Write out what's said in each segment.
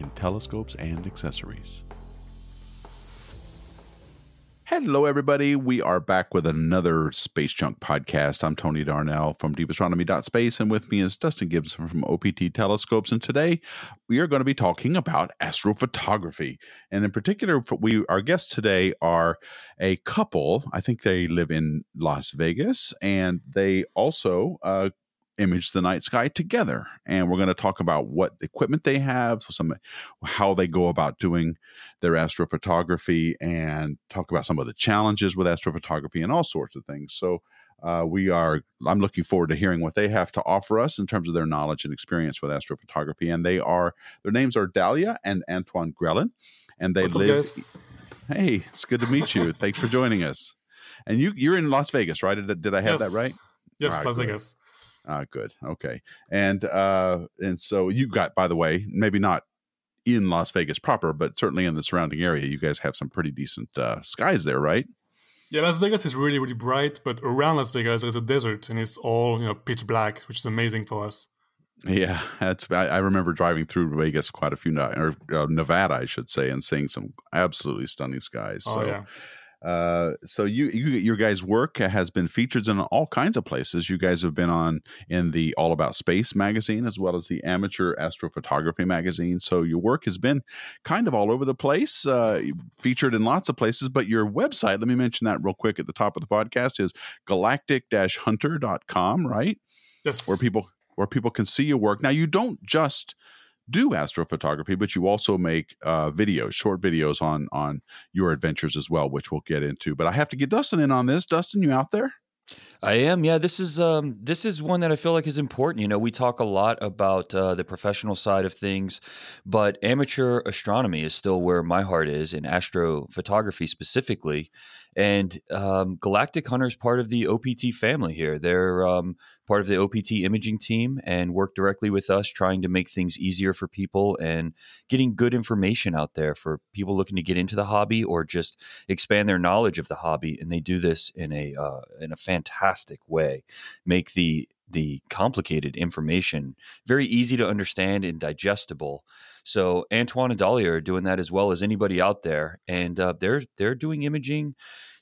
in telescopes and accessories. Hello, everybody. We are back with another Space Junk podcast. I'm Tony Darnell from deepastronomy.space, and with me is Dustin Gibson from OPT Telescopes. And today we are going to be talking about astrophotography. And in particular, we our guests today are a couple. I think they live in Las Vegas, and they also uh, image the night sky together and we're going to talk about what equipment they have some how they go about doing their astrophotography and talk about some of the challenges with astrophotography and all sorts of things so uh, we are i'm looking forward to hearing what they have to offer us in terms of their knowledge and experience with astrophotography and they are their names are dalia and antoine grelin and they What's live up, hey it's good to meet you thanks for joining us and you you're in las vegas right did, did i have yes. that right Yes, right, Las. Vegas. Ah, good. Okay. And uh and so you got by the way, maybe not in Las Vegas proper, but certainly in the surrounding area, you guys have some pretty decent uh skies there, right? Yeah, Las Vegas is really, really bright, but around Las Vegas there's a desert and it's all you know pitch black, which is amazing for us. Yeah, that's I, I remember driving through Vegas quite a few nights or uh, Nevada, I should say, and seeing some absolutely stunning skies. Oh so yeah, uh so you, you your guys work has been featured in all kinds of places. You guys have been on in the all about space magazine as well as the amateur astrophotography magazine. So your work has been kind of all over the place uh featured in lots of places but your website let me mention that real quick at the top of the podcast is galactic-hunter.com right? Yes. where people where people can see your work. Now you don't just do astrophotography, but you also make uh, videos, short videos on on your adventures as well, which we'll get into. But I have to get Dustin in on this. Dustin, you out there? I am. Yeah, this is um, this is one that I feel like is important. You know, we talk a lot about uh, the professional side of things, but amateur astronomy is still where my heart is, in astrophotography specifically. And um, Galactic Hunter is part of the OPT family here. They're um, part of the OPT imaging team and work directly with us, trying to make things easier for people and getting good information out there for people looking to get into the hobby or just expand their knowledge of the hobby. And they do this in a uh, in a fantastic way, make the the complicated information very easy to understand and digestible. So Antoine and Dalia are doing that as well as anybody out there, and uh, they're they're doing imaging,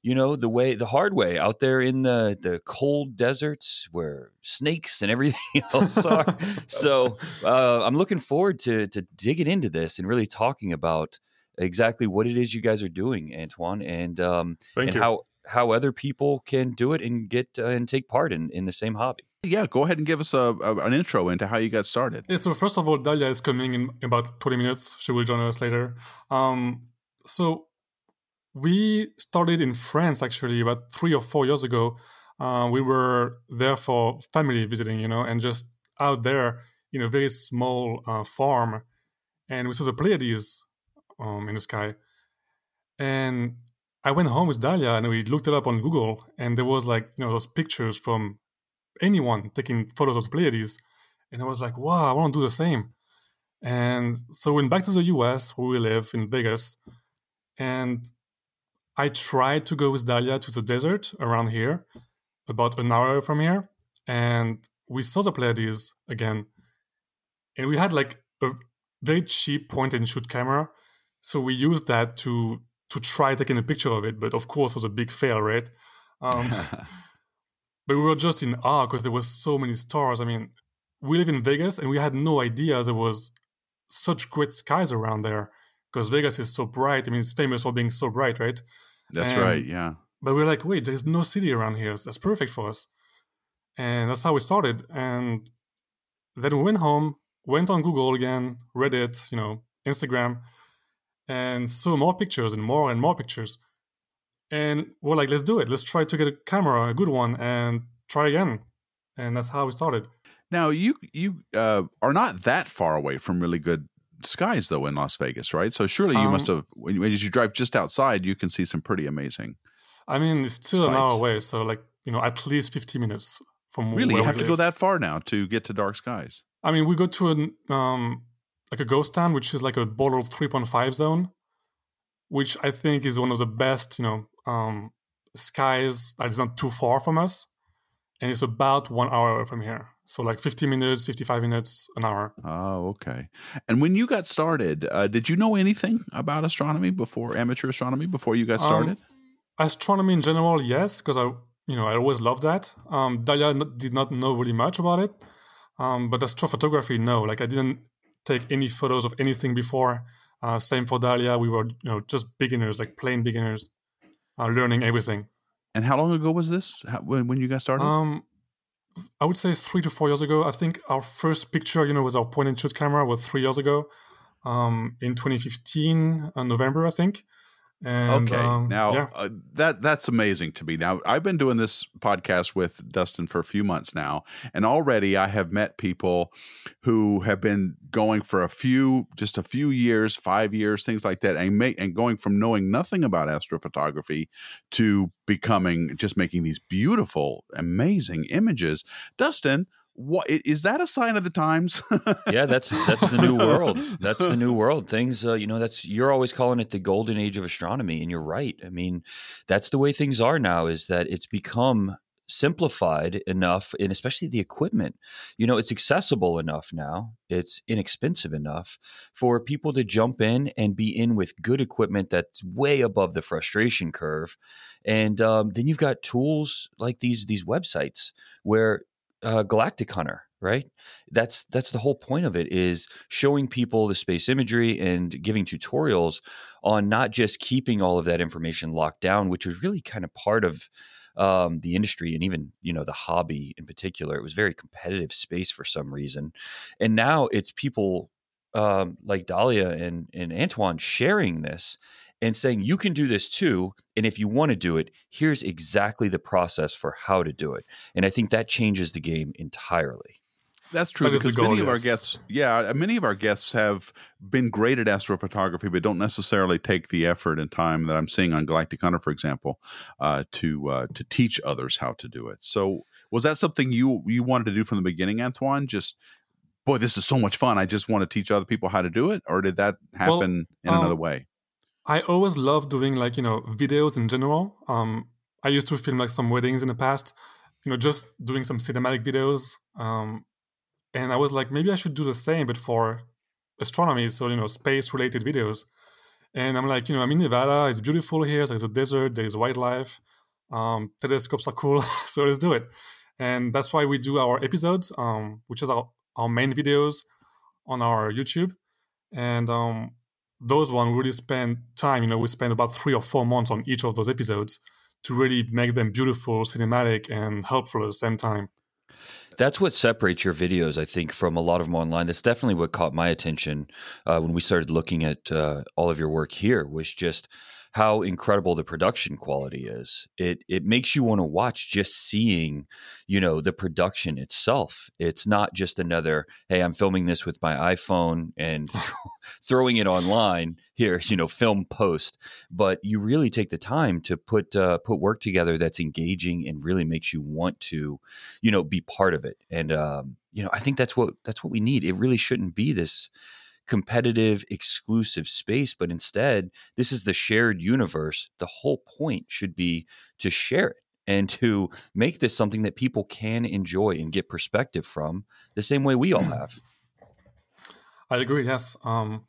you know, the way the hard way out there in the the cold deserts where snakes and everything else are. so uh, I'm looking forward to to digging into this and really talking about exactly what it is you guys are doing, Antoine, and um, Thank and you. how how other people can do it and get uh, and take part in in the same hobby. Yeah, go ahead and give us a, a an intro into how you got started. Yeah, so first of all, Dalia is coming in about 20 minutes. She will join us later. Um, so we started in France actually about three or four years ago. Uh, we were there for family visiting, you know, and just out there in a very small uh, farm, and we saw the Pleiades um, in the sky. And I went home with Dalia and we looked it up on Google, and there was like you know those pictures from anyone taking photos of the Pleiades, and I was like, wow, I want to do the same. And so we went back to the US where we live in Vegas, and I tried to go with Dalia to the desert around here, about an hour from here, and we saw the Pleiades again, and we had like a very cheap point and shoot camera, so we used that to to try taking a picture of it, but of course it was a big fail, right? Um, but we were just in awe because there was so many stars. I mean, we live in Vegas and we had no idea there was such great skies around there because Vegas is so bright. I mean, it's famous for being so bright, right? That's And- right. Yeah. But we're like, wait, there's no city around here. That's perfect for us. And that's how we started. And then we went home, went on Google again, Reddit, you know, Instagram, and saw more pictures and more and more pictures. And we're like, let's do it. Let's try to get a camera, a good one, and try again. And that's how we started. Now you you uh, are not that far away from really good skies though in Las Vegas, right? So surely you Um, must have when, when you drive just outside, you can see some pretty amazing. I mean, it's still an hour away, so like you know, at least fifty minutes from Really, where you have we to go that far now to get to dark skies. I mean, we go to an um like a ghost town, which is like a border three point five zone, which I think is one of the best, you know, um skies that is not too far from us, and it's about one hour from here. So like fifty minutes, fifty five minutes, an hour. Oh, okay. And when you got started, uh, did you know anything about astronomy before amateur astronomy before you got Um, started? astronomy in general, yes, because I, you know, I always loved that. Um, Dalia did not know really much about it, um, but astrophotography, no. Like I didn't take any photos of anything before. Uh, same for Dalia. We were, you know, just beginners, like plain beginners, uh, learning everything. and how long ago was this? How, when when you got started? Um, I would say three to four years ago. I think our first picture, you know, was our point and shoot camera was three years ago, um, in 2015, uh, November, I think. And, okay, um, now yeah. uh, that that's amazing to me. Now I've been doing this podcast with Dustin for a few months now, and already I have met people who have been going for a few, just a few years, five years, things like that, and make and going from knowing nothing about astrophotography to becoming just making these beautiful, amazing images. Dustin, what is that a sign of the times? yeah, that's that's the new world. That's the new world. Things, uh, you know, that's you're always calling it the golden age of astronomy, and you're right. I mean, that's the way things are now. Is that it's become simplified enough, and especially the equipment. You know, it's accessible enough now. It's inexpensive enough for people to jump in and be in with good equipment that's way above the frustration curve. And um, then you've got tools like these these websites where uh, Galactic Hunter, right? That's that's the whole point of it is showing people the space imagery and giving tutorials on not just keeping all of that information locked down, which was really kind of part of um, the industry and even you know the hobby in particular. It was very competitive space for some reason, and now it's people um, like Dalia and and Antoine sharing this and saying you can do this too and if you want to do it here's exactly the process for how to do it and i think that changes the game entirely That's true That is the because many goal, of our guests, yeah, many of our guests have been great at astrophotography, but don't necessarily take the effort and time that I'm seeing on Galactic Hunter, for example, uh, to uh, to teach others how to do it. So, was that something you you wanted to do from the beginning, Antoine? Just boy, this is so much fun. I just want to teach other people how to do it, or did that Well, happen in um, another way? I always love doing like you know videos in general. Um, I used to film like some weddings in the past, you know, just doing some cinematic videos. Um, and I was like, maybe I should do the same, but for astronomy, so you know, space-related videos. And I'm like, you know, I'm in Nevada. It's beautiful here. So There's a desert. There's wildlife. Um, telescopes are cool, so let's do it. And that's why we do our episodes, um, which is our, our main videos on our YouTube. And um, those one really spend time you know we spend about three or four months on each of those episodes to really make them beautiful cinematic and helpful at the same time That's what separates your videos, I think, from a lot of them online. That's definitely what caught my attention uh, when we started looking at uh, all of your work here. Was just how incredible the production quality is. It it makes you want to watch just seeing, you know, the production itself. It's not just another, hey, I'm filming this with my iPhone and throwing it online. Here, you know, film post. But you really take the time to put uh, put work together that's engaging and really makes you want to you know be part of it and um, you know i think that's what that's what we need it really shouldn't be this competitive exclusive space but instead this is the shared universe. The whole point should be to share it and to make this something that people can enjoy and get perspective from the same way we all have. I agree yes um,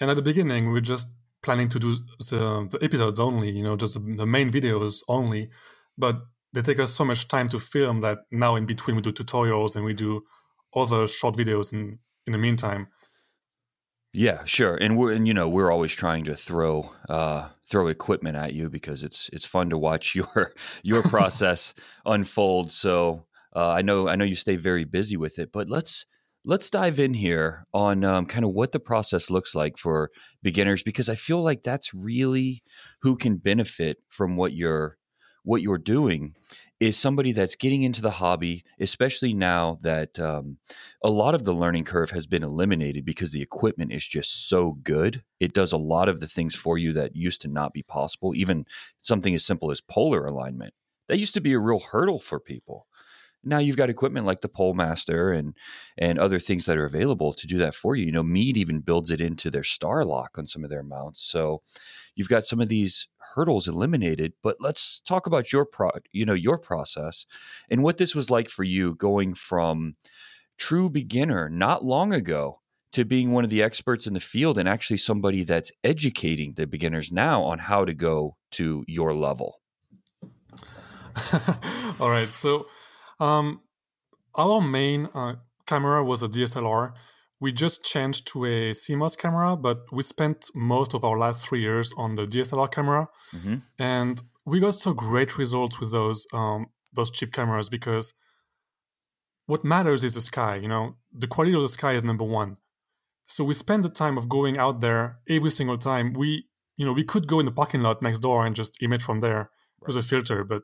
and at the beginning we were just planning to do the, the episodes only you know just the, the main videos only but they take us so much time to film that now in between we do tutorials and we do other short videos in in the meantime Yeah, sure. And we're and you know we're always trying to throw uh, throw equipment at you because it's it's fun to watch your your process unfold. So uh, I know I know you stay very busy with it, but let's let's dive in here on um, kind of what the process looks like for beginners because I feel like that's really who can benefit from what you're what you're doing. Is somebody that's getting into the hobby, especially now that um, a lot of the learning curve has been eliminated because the equipment is just so good. It does a lot of the things for you that used to not be possible, even something as simple as polar alignment. That used to be a real hurdle for people. Now you've got equipment like the PoleMaster and and other things that are available to do that for you. You know, Meade even builds it into their Starlock on some of their mounts. So you've got some of these hurdles eliminated. But let's talk about your pro, you know, your process and what this was like for you going from true beginner not long ago to being one of the experts in the field and actually somebody that's educating the beginners now on how to go to your level. All right, so um, our main uh, camera was a DSLR. We just changed to a CMOS camera, but we spent most of our last three years on the DSLR camera, mm-hmm. and we got so great results with those um, those cheap cameras because what matters is the sky. You know, the quality of the sky is number one. So we spend the time of going out there every single time. We, you know, we could go in the parking lot next door and just image from there right. with a filter, but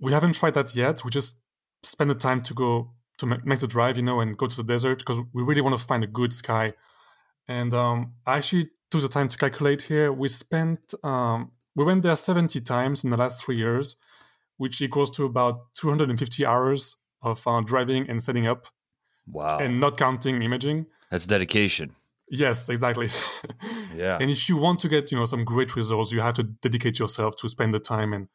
we haven't tried that yet. We just spend the time to go to make the drive, you know, and go to the desert because we really want to find a good sky. And um, I actually took the time to calculate here. We spent um, we went there 70 times in the last three years, which equals to about 250 hours of uh, driving and setting up. Wow! And not counting imaging. That's dedication. Yes, exactly. yeah. And if you want to get you know some great results, you have to dedicate yourself to spend the time and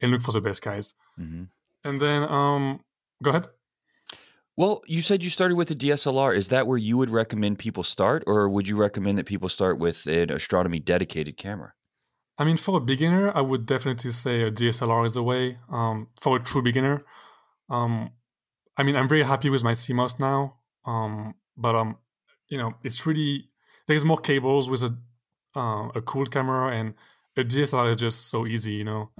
and look for the best guys. Mm-hmm. And then, um, go ahead. Well, you said you started with a DSLR. Is that where you would recommend people start, or would you recommend that people start with an astronomy dedicated camera? I mean, for a beginner, I would definitely say a DSLR is the way. Um, for a true beginner, um, I mean, I'm very happy with my CMOS now, um, but um, you know, it's really there's more cables with a uh, a cooled camera, and a DSLR is just so easy. You know,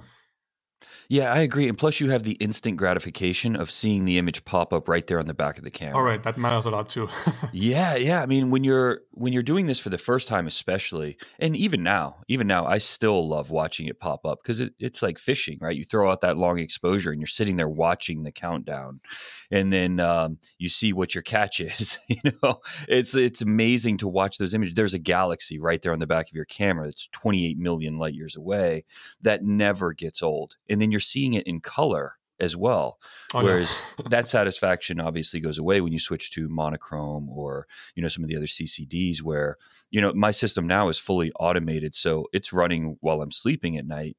yeah, I agree. And plus, you have the instant gratification of seeing the image pop up right there on the back of the camera. All right, that matters a lot too. yeah, yeah. I mean, when you're when you're doing this for the first time, especially, and even now, even now, I still love watching it pop up because it, it's like fishing, right? You throw out that long exposure, and you're sitting there watching the countdown, and then um, you see what your catch is. you know, it's it's amazing to watch those images. There's a galaxy right there on the back of your camera that's 28 million light years away that never gets old, and then you're seeing it in color as well. Oh, Whereas that satisfaction obviously goes away when you switch to monochrome or you know some of the other CCDs. Where you know my system now is fully automated, so it's running while I'm sleeping at night,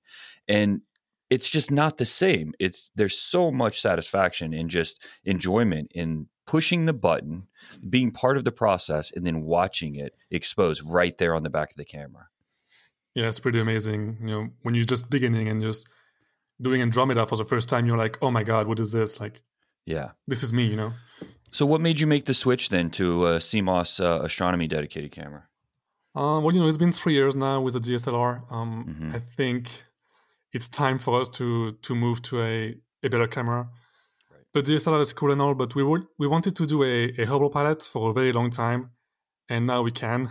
and it's just not the same. It's there's so much satisfaction and just enjoyment in pushing the button, being part of the process, and then watching it expose right there on the back of the camera. Yeah, it's pretty amazing. You know, when you're just beginning and just doing Andromeda for the first time, you're like, oh my god, what is this? Like, yeah, this is me, you know. So, what made you make the switch then to a CMOS uh, astronomy dedicated camera? Uh, well, you know, it's been three years now with the DSLR. Um, mm-hmm. I think it's time for us to to move to a, a better camera. Right. The DSLR is cool and all, but we would we wanted to do a, a Hubble palette for a very long time, and now we can.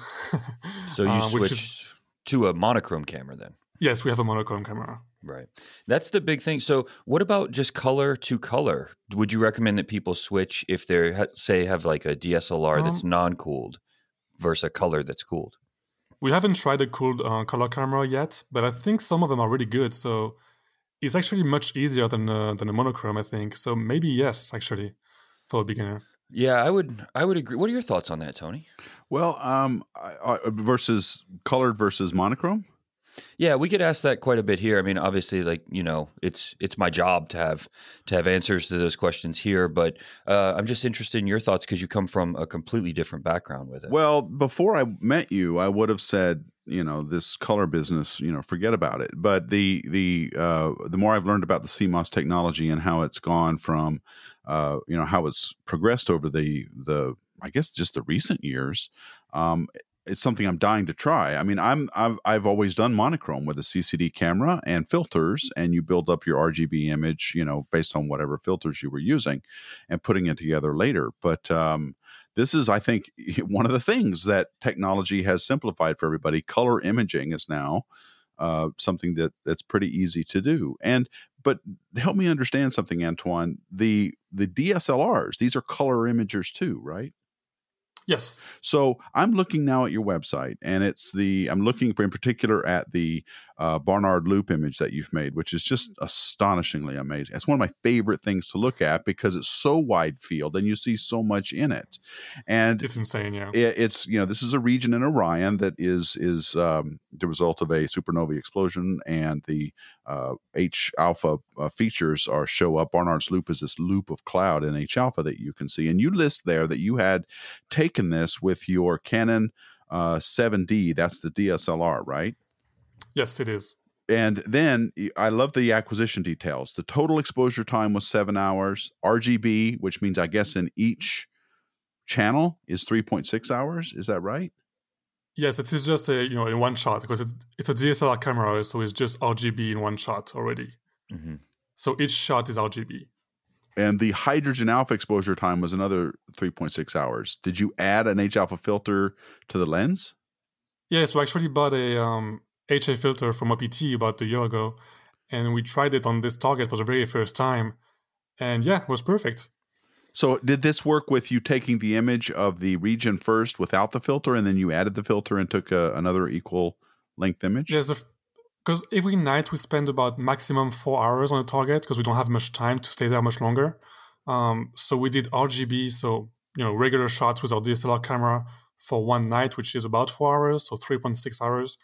so you uh, switched is, to a monochrome camera then? Yes, we have a monochrome camera. Right. That's the big thing. So, what about just color to color? Would you recommend that people switch if they say have like a DSLR um, that's non-cooled versus a color that's cooled? We haven't tried a cooled uh, color camera yet, but I think some of them are really good. So, it's actually much easier than uh, than a monochrome. I think so. Maybe yes, actually, for a beginner. Yeah, I would. I would agree. What are your thoughts on that, Tony? Well, um, versus colored versus monochrome. Yeah, we get asked that quite a bit here. I mean, obviously, like you know, it's it's my job to have to have answers to those questions here. But uh, I'm just interested in your thoughts because you come from a completely different background with it. Well, before I met you, I would have said, you know, this color business, you know, forget about it. But the the uh, the more I've learned about the CMOS technology and how it's gone from, uh, you know, how it's progressed over the the I guess just the recent years. Um, it's something I'm dying to try. I mean, I'm I've I've always done monochrome with a CCD camera and filters, and you build up your RGB image, you know, based on whatever filters you were using, and putting it together later. But um, this is, I think, one of the things that technology has simplified for everybody. Color imaging is now uh, something that that's pretty easy to do. And but help me understand something, Antoine. The the DSLRs, these are color imagers too, right? Yes. So I'm looking now at your website, and it's the I'm looking in particular at the uh, Barnard Loop image that you've made, which is just astonishingly amazing. It's one of my favorite things to look at because it's so wide field and you see so much in it, and it's insane. Yeah, it, it's you know this is a region in Orion that is is um, the result of a supernova explosion, and the uh, H alpha uh, features are show up. Barnard's Loop is this loop of cloud in H alpha that you can see, and you list there that you had taken this with your Canon uh, 7D. That's the DSLR, right? Yes, it is. And then I love the acquisition details. The total exposure time was seven hours. RGB, which means I guess in each channel, is 3.6 hours. Is that right? Yes, it is just a you know in one shot because it's it's a DSLR camera, so it's just RGB in one shot already. Mm-hmm. So each shot is RGB. And the hydrogen alpha exposure time was another 3.6 hours. Did you add an H alpha filter to the lens? Yeah, so I actually bought a um, HA filter from OPT about a year ago, and we tried it on this target for the very first time, and yeah, it was perfect. So, did this work with you taking the image of the region first without the filter, and then you added the filter and took a, another equal length image? Yes, because every night we spend about maximum four hours on a target because we don't have much time to stay there much longer. Um, so we did RGB, so you know regular shots with our DSLR camera for one night, which is about four hours, so three point six hours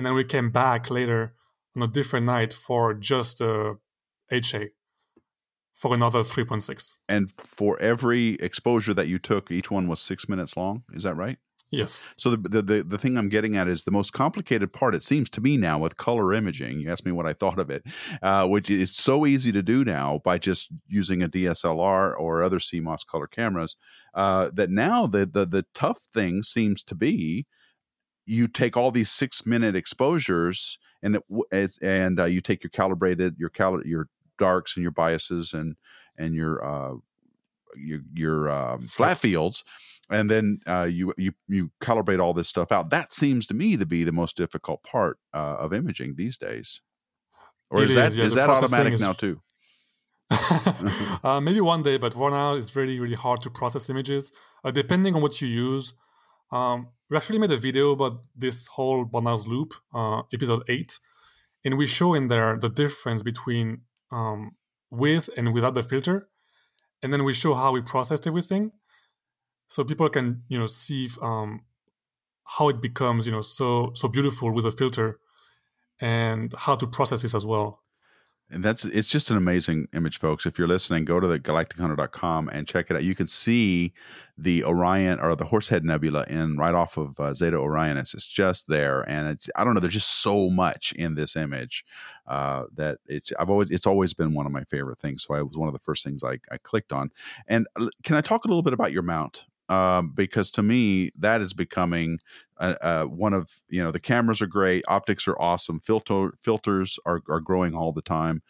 and then we came back later on a different night for just uh, HA for another 3.6. And for every exposure that you took, each one was six minutes long. Is that right? Yes. So the, the the thing I'm getting at is the most complicated part. It seems to me now with color imaging. You asked me what I thought of it, uh, which is so easy to do now by just using a DSLR or other CMOS color cameras. Uh, that now the, the the tough thing seems to be you take all these six minute exposures and it, and uh, you take your calibrated your cal your darks and your biases and and your uh, your, your um, flat fields and then uh, you you you calibrate all this stuff out. That seems to me to be the most difficult part uh, of imaging these days. Or it is, that is that automatic is... now too? Uh, maybe one day but for now it's really really hard to process images. Uh, depending on what you use um, we actually made a video about this whole Barnard's loop, uh, episode eight, and we show in there the difference between um, with and without the filter, and then we show how we processed everything, so people can you know see um, how it becomes you know so so beautiful with a filter, and how to process it as well and that's it's just an amazing image folks. If you're listening go to the galactichunter.com and check it out. You can see the orion or the horsehead nebula in right off of uh, zeta orionis. It's just there and it, i don't know there's just so much in this image uh, that it's i've always it's always been one of my favorite things. So it was one of the first things i, I clicked on. And uh, can i talk a little bit about your mount um, because to me that is becoming uh, uh, one of you know the cameras are great, optics are awesome, filter filters are are growing all the time.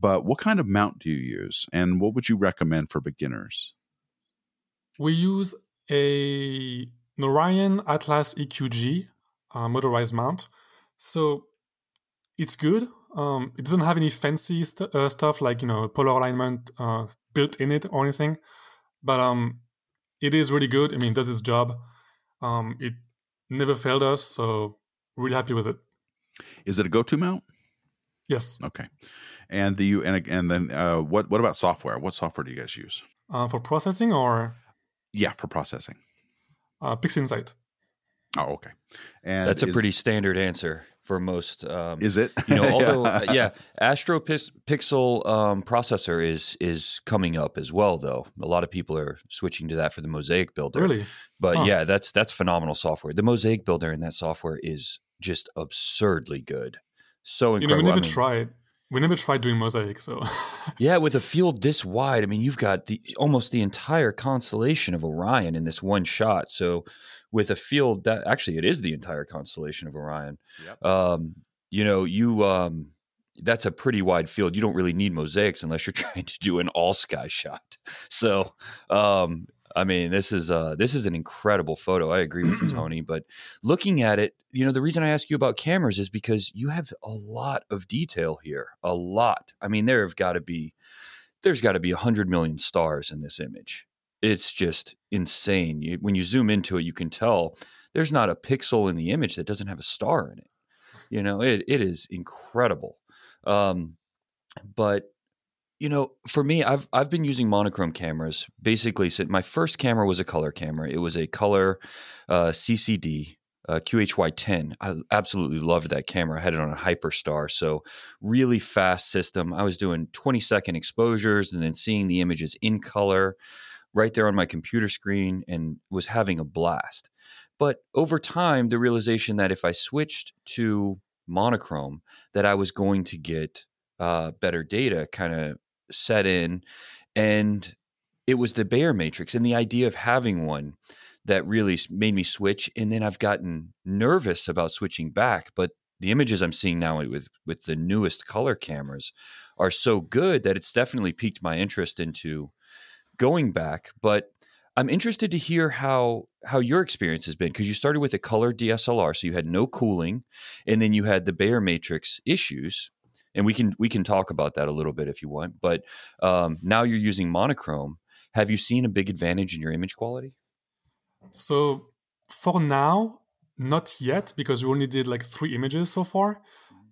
But what kind of mount do you use, and what would you recommend for beginners? We use a Orion Atlas EQG uh, motorized mount, so it's good. Um, it doesn't have any fancy st- uh, stuff like you know polar alignment built in it or anything, but um, it is really good. I mean, it does its job. Um, it never failed us, so really happy with it. Is it a go-to mount? Yes. Okay. And the you and and then uh, what what about software? What software do you guys use uh, for processing or? Yeah, for processing. Uh, PixInsight. Oh, okay. And that's a pretty standard answer for most. Um, is it? You know, although yeah, uh, yeah Astro Pixel um, processor is is coming up as well, though. A lot of people are switching to that for the Mosaic Builder. Really? But huh. yeah, that's that's phenomenal software. The Mosaic Builder in that software is just absurdly good. So incredible. You know, we never I mean, tried. We never tried doing mosaic, so yeah. With a field this wide, I mean, you've got the almost the entire constellation of Orion in this one shot. So with a field that actually it is the entire constellation of Orion. Yep. Um, you know, you um, that's a pretty wide field. You don't really need mosaics unless you're trying to do an all sky shot. So um, I mean, this is uh this is an incredible photo. I agree with you, Tony. But looking at it, you know, the reason I ask you about cameras is because you have a lot of detail here. A lot. I mean, there have got to be there's got to be a hundred million stars in this image. It's just insane. You, when you zoom into it, you can tell there's not a pixel in the image that doesn't have a star in it. You know, it it is incredible. Um, but you know, for me, I've I've been using monochrome cameras basically my first camera was a color camera. It was a color uh, CCD uh, QHY10. I absolutely loved that camera. I had it on a Hyperstar, so really fast system. I was doing 20 second exposures and then seeing the images in color right there on my computer screen and was having a blast. But over time, the realization that if I switched to monochrome, that I was going to get uh, better data kind of set in. And it was the Bayer matrix and the idea of having one that really made me switch. And then I've gotten nervous about switching back. But the images I'm seeing now with, with the newest color cameras are so good that it's definitely piqued my interest into going back. But I'm interested to hear how how your experience has been because you started with a color DSLR, so you had no cooling, and then you had the Bayer matrix issues and we can we can talk about that a little bit if you want. But um, now you're using monochrome. Have you seen a big advantage in your image quality? So for now, not yet because we only did like three images so far.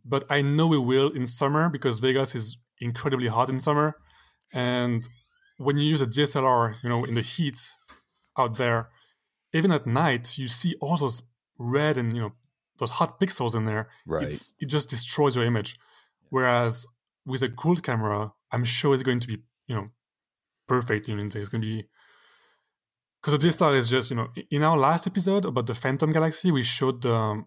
But I know we will in summer because Vegas is incredibly hot in summer, and when you use a DSLR, you know, in the heat out there, even at night, you see all those red and you know those hot pixels in there. Right. It's, it just destroys your image. Whereas with a cooled camera, I'm sure it's going to be, you know, perfect. Know, it's going to be because the DSLR is just, you know, in our last episode about the Phantom Galaxy, we showed the um,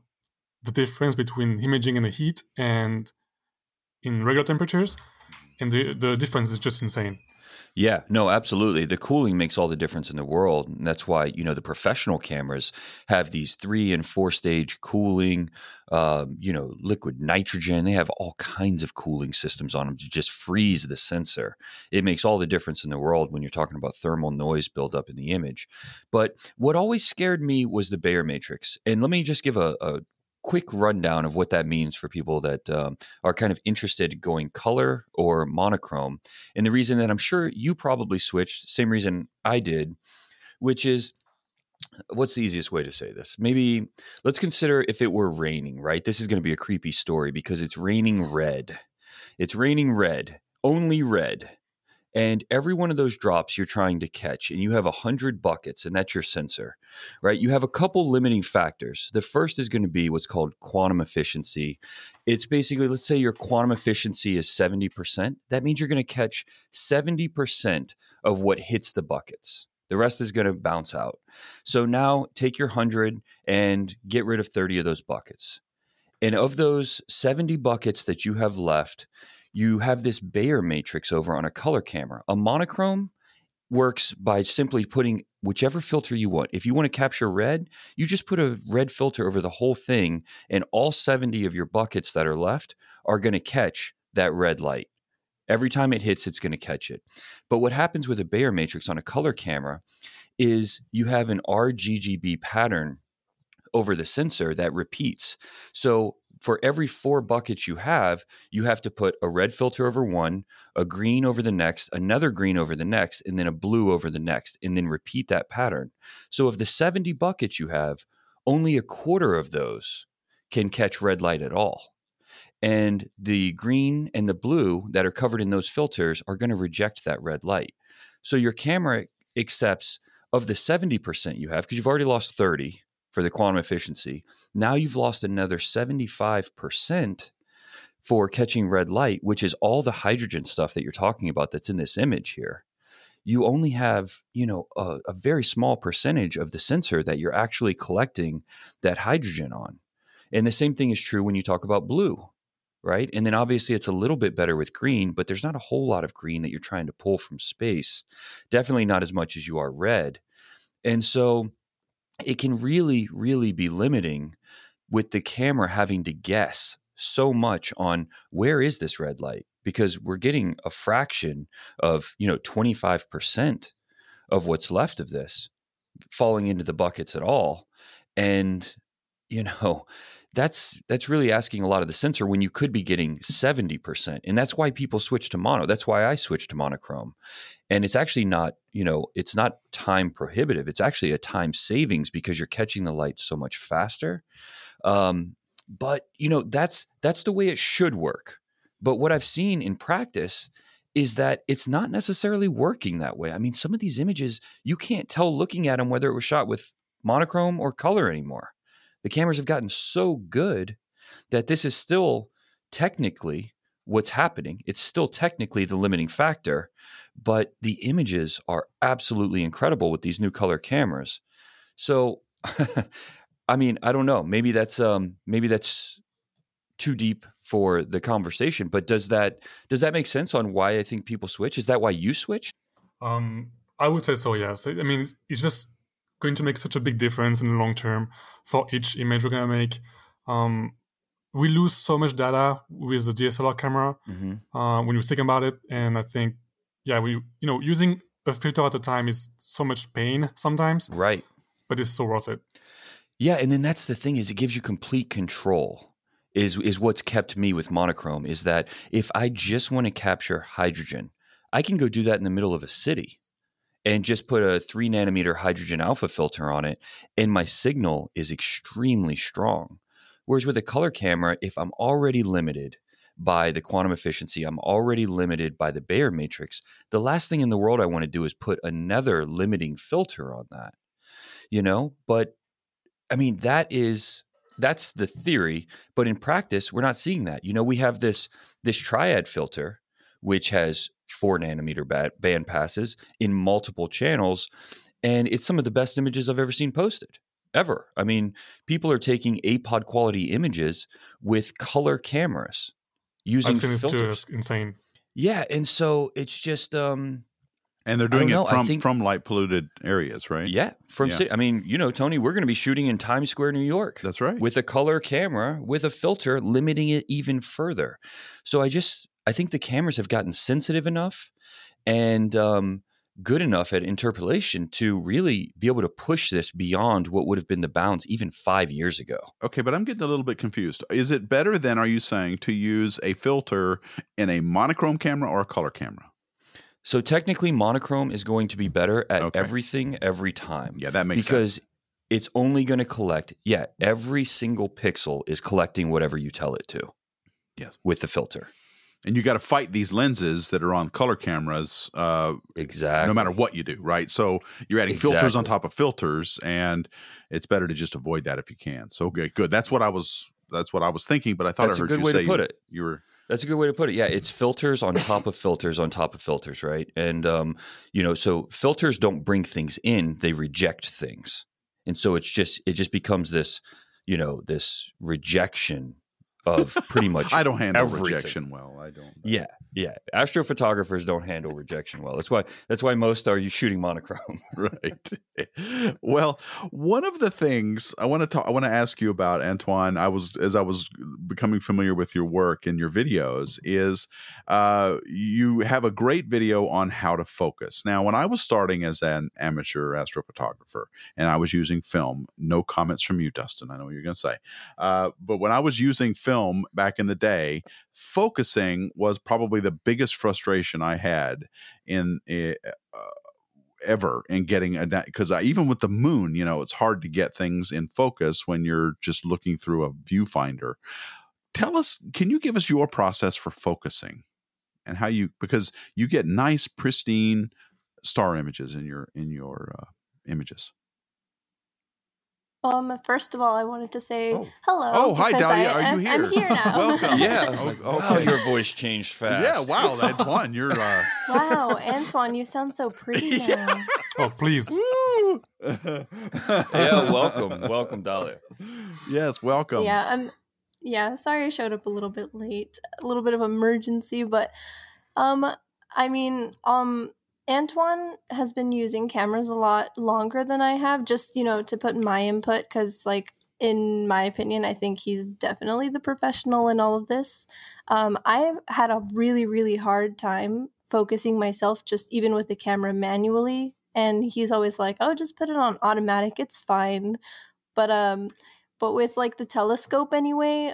the difference between imaging in the heat and in regular temperatures, and the the difference is just insane. Yeah, no, absolutely. The cooling makes all the difference in the world. And that's why, you know, the professional cameras have these three and four stage cooling, um, you know, liquid nitrogen. They have all kinds of cooling systems on them to just freeze the sensor. It makes all the difference in the world when you're talking about thermal noise buildup in the image. But what always scared me was the Bayer matrix. And let me just give a, a quick rundown of what that means for people that um, are kind of interested in going color or monochrome. And the reason that I'm sure you probably switched, same reason I did, which is what's the easiest way to say this? Maybe let's consider if it were raining, right? This is going to be a creepy story because it's raining red. It's raining red, only red and every one of those drops you're trying to catch and you have 100 buckets and that's your sensor right? You have a couple limiting factors. The first is going to be what's called quantum efficiency. It's basically let's say your quantum efficiency is 70% that means you're going to catch 70% of what hits the buckets. The rest is going to bounce out. So now take your 100 and get rid of 30 of those buckets. And of those 70 buckets that you have left you have this Bayer matrix over on a color camera. A monochrome works by simply putting whichever filter you want. If you want to capture red, you just put a red filter over the whole thing, and all 70 of your buckets that are left are going to catch that red light. Every time it hits, it's going to catch it. But what happens with a Bayer matrix on a color camera is you have an RGGB pattern over the sensor that repeats. So for every four buckets you have, you have to put a red filter over one, a green over the next, another green over the next, and then a blue over the next, and then repeat that pattern. So of the 70 buckets you have, only a quarter of those can catch red light at all. And the green and the blue that are covered in those filters are going to reject that red light. So your camera accepts of the 70% you have, because you've already lost 30, for the quantum efficiency. Now you've lost another 75% for catching red light, which is all the hydrogen stuff that you're talking about that's in this image here. You only have, you know, a, a very small percentage of the sensor that you're actually collecting that hydrogen on. And the same thing is true when you talk about blue, right? And then obviously it's a little bit better with green, but there's not a whole lot of green that you're trying to pull from space. Definitely not as much as you are red. And so it can really, really be limiting with the camera having to guess so much on where is this red light because we're getting a fraction of you know 25% of what's left of this falling into the buckets at all. And, you know, that's that's really asking a lot of the sensor when you could be getting 70% and that's why people switch to mono that's why i switched to monochrome. And it's actually not you know it's not time prohibitive it's actually a time savings because you're catching the light so much faster. Um, but you know that's that's the way it should work. But what i've seen in practice is that it's not necessarily working that way. I mean some of these images you can't tell looking at them whether it was shot with monochrome or color anymore the cameras have gotten so good that this is still technically what's happening. It's still technically the limiting factor, but the images are absolutely incredible with these new color cameras. So, I mean, I don't know. Maybe that's um, maybe that's too deep for the conversation. But does that does that make sense on why I think people switch? Is that why you switch? Um, I would say so. Yes. I mean, it's just going to make such a big difference in the long term for each image we're going to make. Um, we lose so much data with the DSLR camera mm-hmm. uh, when you think about it, and I think, yeah, we you know using a filter at a time is so much pain sometimes, right? But it's so worth it. Yeah, and then that's the thing is it gives you complete control. Is is what's kept me with monochrome is that if I just want to capture hydrogen, I can go do that in the middle of a city and just put a three nanometer hydrogen alpha filter on it, and my signal is extremely strong. Whereas with a color camera, if I'm already limited by the quantum efficiency, I'm already limited by the Bayer matrix, the last thing in the world I want to do is put another limiting filter on that. You know, but I mean, that is that's the theory but in practice we're not seeing that you know we have this this triad filter which has four nanometer band passes in multiple channels. And it's some of the best images I've ever seen posted ever. I mean, people are taking APOD quality images with color cameras using I've seen filters. This too. It's insane. Yeah, and so it's just um and they're doing it from think, from light polluted areas, right? Yeah, from yeah. city. I mean, you know, Tony, we're going to be shooting in Times Square, New York. That's right. With a color camera with a filter, limiting it even further. So I just I think the cameras have gotten sensitive enough and um, good enough at interpolation to really be able to push this beyond what would have been the bounds even five years ago. Okay, but I'm getting a little bit confused. Is it better then, are you saying, to use a filter in a monochrome camera or a color camera? So technically, monochrome is going to be better at okay. everything every time. Yeah, that makes because sense. it's only going to collect. Yeah, every single pixel is collecting whatever you tell it to. Yes, with the filter and you got to fight these lenses that are on color cameras uh, exactly no matter what you do right so you're adding exactly. filters on top of filters and it's better to just avoid that if you can so good good that's what i was that's what i was thinking but i thought that's I heard a good you way to put it you were that's a good way to put it. Yeah, it's filters on top of filters on top of filters, right? And um, you know, so filters don't bring things in; they reject things, and so it's just it just becomes this, you know, this rejection of pretty much. I don't handle everything. rejection well. I don't. Yeah, yeah. Astrophotographers don't handle rejection well. That's why. That's why most are you shooting monochrome. right. Well, one of the things I want to talk, I want to ask you about, Antoine. I was as I was becoming familiar with your work and your videos. Is uh, you have a great video on how to focus. Now, when I was starting as an amateur astrophotographer and I was using film, no comments from you, Dustin. I know what you're going to say, uh, but when I was using film back in the day, focusing was probably the biggest frustration I had in uh, ever in getting a because even with the moon, you know, it's hard to get things in focus when you're just looking through a viewfinder. Tell us, can you give us your process for focusing and how you because you get nice pristine star images in your in your uh, images. Um, first of all, I wanted to say oh. hello. Oh, hi, Dalia. Are you here? I'm here now. Welcome. yeah. I was like, oh, wow, your voice changed fast. Yeah, wow, Antoine, you're. Uh... Wow, Antoine, you sound so pretty now. yeah. Oh, please. yeah, welcome, welcome, Dalia. Yes, welcome. Yeah, I'm. Yeah, sorry I showed up a little bit late. A little bit of emergency, but um, I mean, um, Antoine has been using cameras a lot longer than I have, just, you know, to put my input, because, like, in my opinion, I think he's definitely the professional in all of this. Um, I've had a really, really hard time focusing myself just even with the camera manually and he's always like, "Oh, just put it on automatic. It's fine." But um but with like the telescope anyway,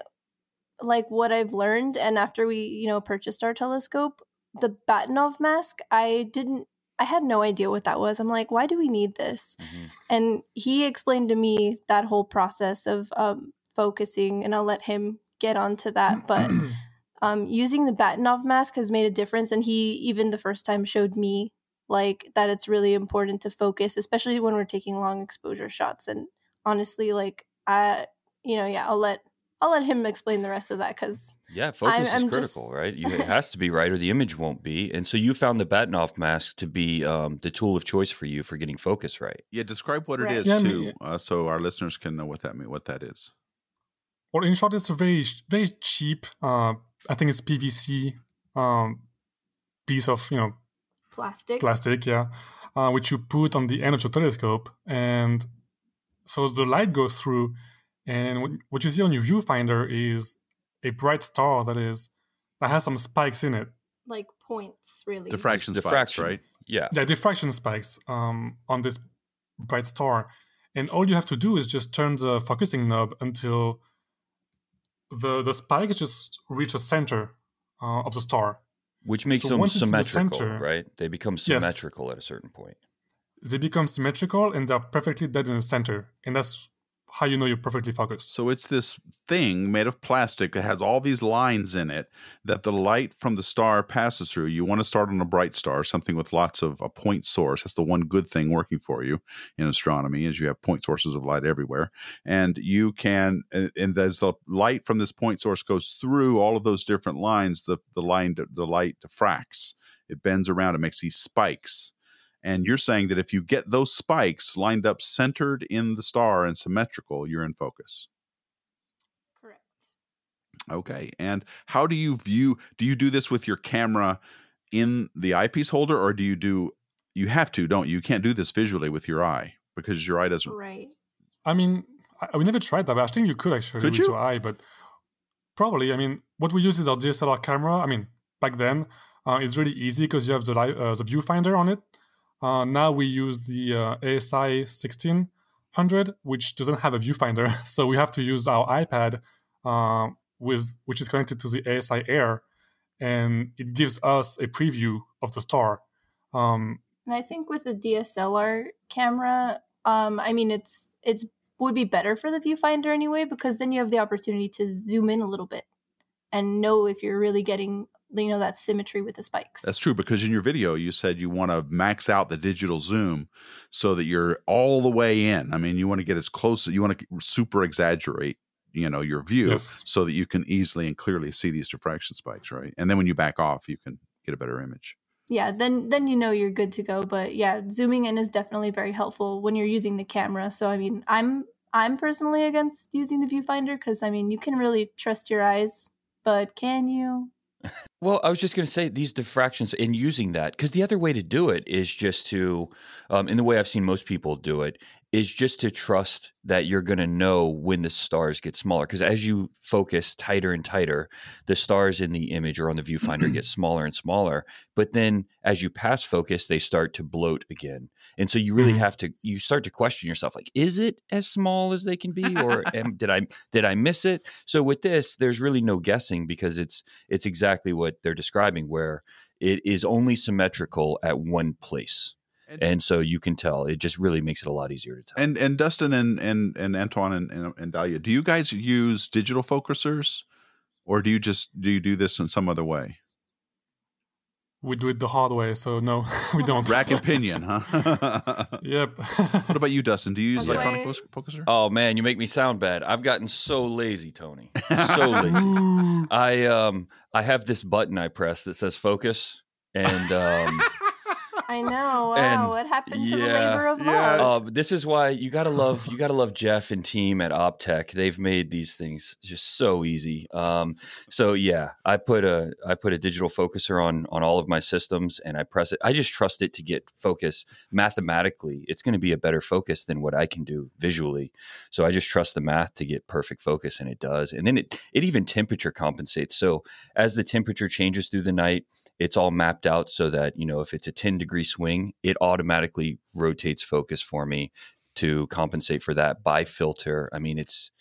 like what I've learned and after we, you know, purchased our telescope, the Bahtinov mask, I didn't I had no idea what that was. I'm like, why do we need this? Mhm. And he explained to me that whole process of um, focusing, and I'll let him get onto that. But um, using the Bahtinov mask has made a difference. And he, even the first time, showed me like that it's really important to focus, especially when we're taking long exposure shots. And honestly, like, I, you know, yeah, I'll let I'll let him explain the rest of that because Yeah, focus I'm is critical, just- right? You, it has to be right, or the image won't be. And so you found the Bahtinov mask to be um, the tool of choice for you for getting focus right. Yeah, describe what it Right. is Yeah, too, mean- uh, so our listeners can know what that mean, what that is. Well, in short, it's a very very cheap. Uh, I think it's PVC um, piece of you know plastic. plastic, yeah, uh, which you put on the end of your telescope, and so the light goes through, and what- what you see on your viewfinder is a bright star that is that has some spikes in it. like points, really. Diffraction spikes, Diffraction. right? Yeah. Yeah, diffraction spikes um, on this bright star, and all you have to do is just turn the focusing knob until the the spikes just reach the center uh, of the star. Which makes So them once the symmetrical, center- right? They become Yes. symmetrical at a certain point. They become symmetrical and they're perfectly dead in the center, and that's how you know you're perfectly focused. So it's this thing made of plastic that has all these lines in it that the light from the star passes through. You want to start on a bright star, something with lots of a point source. That's the one good thing working for you in astronomy is you have point sources of light everywhere. And you can and, as the light from this point source goes through all of those different lines, the the line the light diffracts. It bends around, it makes these spikes. And you're saying that if you get those spikes lined up centered in the star and symmetrical, you're in focus. Correct. Okay. And how do you view do you do this with your camera in the eyepiece holder or do you do you have to, don't you? You can't do this visually with your eye because your eye doesn't Right. I mean, I, we never tried that, but I think you could actually Could with you? your eye, but probably. I mean, what we use is our DSLR camera. I mean, back then, uh, it's really easy because you have the li- uh, the viewfinder on it. Uh, now we use the uh, ASI 1600, which doesn't have a viewfinder, so we have to use our iPad, uh, with which is connected to the ASI Air, and it gives us a preview of the star. Um, And I think with the DSLR camera, um, I mean it's it's would be better for the viewfinder anyway because then you have the opportunity to zoom in a little bit and know if you're really getting you know that symmetry with the spikes. That's true because in your video you said you want to max out the digital zoom so that you're all the way in. I mean, you want to get as close as you want to super exaggerate, you know, your view Yes. so that you can easily and clearly see these diffraction spikes, right? And then when you back off, you can get a better image. yeah, then then you know you're good to go. But yeah, zooming in is definitely very helpful when you're using the camera. So I mean, I'm I'm personally against using the viewfinder because I mean you can really trust your eyes, but can you? Well, I was just going to say these diffractions in using that because the other way to do it is just to, um, in the way I've seen most people do it, is just to trust that you're going to know when the stars get smaller. Because as you focus tighter and tighter, the stars in the image or on the viewfinder get smaller and smaller. But then as you pass focus, they start to bloat again. And so you really Mhm. have to, you start to question yourself like, is it as small as they can be? Or am, did I, did I miss it? So with this, there's really no guessing because it's, it's exactly what they're describing where it is only symmetrical at one place. And- and so you can tell it just really makes it a lot easier to tell. And and Dustin and and and Antoine and, and, and Dalia, do you guys use digital focusers? Or do you just do you do this in some other way? We do it the hard way, so no, we don't. Rack and pinion, huh? Yep. what about you, Dustin? Do you use That's electronic why- focuser? oh man you make me sound bad i've gotten so lazy tony so lazy i um i have this button i press that says focus and um I know. Wow, And- what happened to the labor of yeah. love? Uh, this is why you gotta love you gotta love Jeff and team at Optec. They've made these things just so easy. Um, so yeah, I put a I put a digital focuser on on all of my systems, and I press it. I just trust it to get focus mathematically. It's going to be a better focus than what I can do visually. So I just trust the math to get perfect focus, and it does. And then it it even temperature compensates. So as the temperature changes through the night, it's all mapped out so that you know if it's a 10 degree swing, it automatically rotates focus for me to compensate for that by filter. I mean, it's